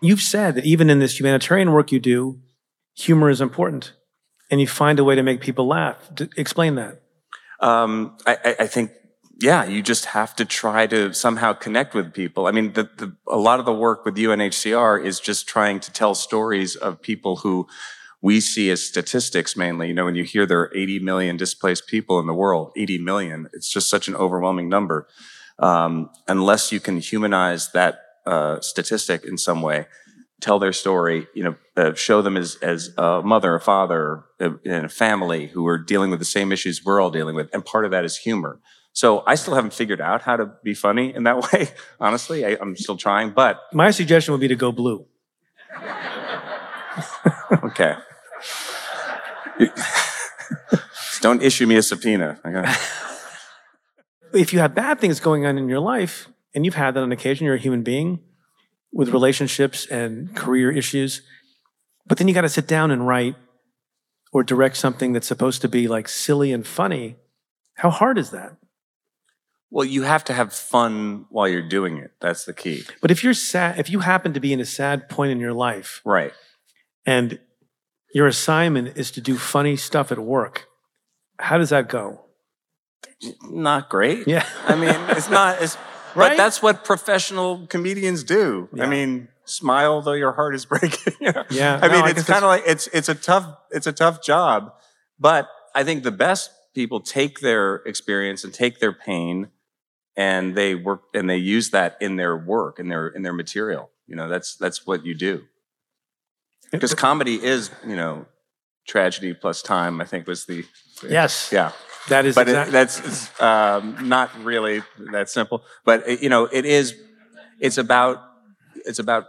You've said that even in this humanitarian work you do, humor is important, and you find a way to make people laugh. Explain that. Um, I, I, think, yeah, you just have to try to somehow connect with people. I mean, the, the, a lot of the work with UNHCR is just trying to tell stories of people who we see as statistics mainly. You know, when you hear there are 80 million displaced people in the world, 80 million, it's just such an overwhelming number. Um, unless you can humanize that uh, statistic in some way, tell their story, you know, uh, show them as, as a mother, a father, in a family who are dealing with the same issues we're all dealing with. And part of that is humor. So I still haven't figured out how to be funny in that way. Honestly, I, am still trying, but. My suggestion would be to go blue. okay. Don't issue me a subpoena. if you have bad things going on in your life, and you've had that on occasion, you're a human being, with relationships and career issues. But then you got to sit down and write or direct something that's supposed to be like silly and funny. How hard is that? Well, you have to have fun while you're doing it. That's the key. But if you're sad, if you happen to be in a sad point in your life, right, and your assignment is to do funny stuff at work, how does that go? Not great. Yeah. I mean, it's not. It's Right? But that's what professional comedians do. Yeah. I mean, smile though your heart is breaking. yeah. I mean, it's kind of like it's it's a tough it's a tough job, but I think the best people take their experience and take their pain and they work and they use that in their work in their in their material. You know, that's that's what you do. Because comedy is, you know, tragedy plus time. I think was the yes, yeah. That is, but exactly. it, that's um, not really that simple. But it, you know, it is. It's about. It's about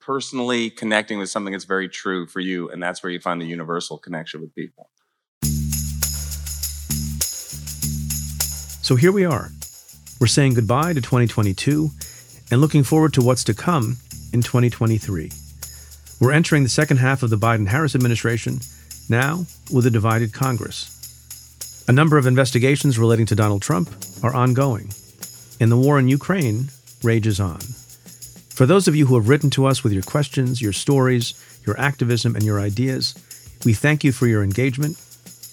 personally connecting with something that's very true for you, and that's where you find the universal connection with people. So here we are. We're saying goodbye to 2022 and looking forward to what's to come in 2023. We're entering the second half of the Biden Harris administration, now with a divided Congress. A number of investigations relating to Donald Trump are ongoing, and the war in Ukraine rages on. For those of you who have written to us with your questions, your stories, your activism, and your ideas, we thank you for your engagement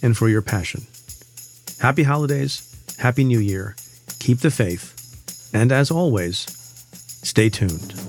and for your passion. Happy holidays, Happy New Year, keep the faith, and as always, stay tuned.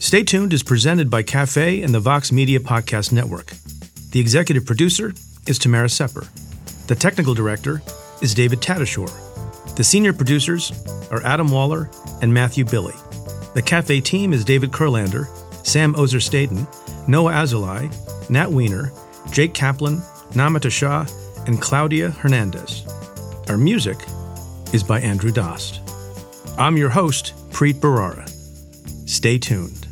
Stay Tuned is presented by Cafe and the Vox Media Podcast Network. The executive producer is Tamara Sepper. The technical director is David Tatasciore. The senior producers are Adam Waller and Matthew Billy. The Cafe team is David Kurlander, Sam Ozer Staten, Noah Azulai, Nat Weiner, Jake Kaplan, Namita Shah, and Claudia Hernandez. Our music is by Andrew Dost. I'm your host, Preet Bharara. Stay tuned.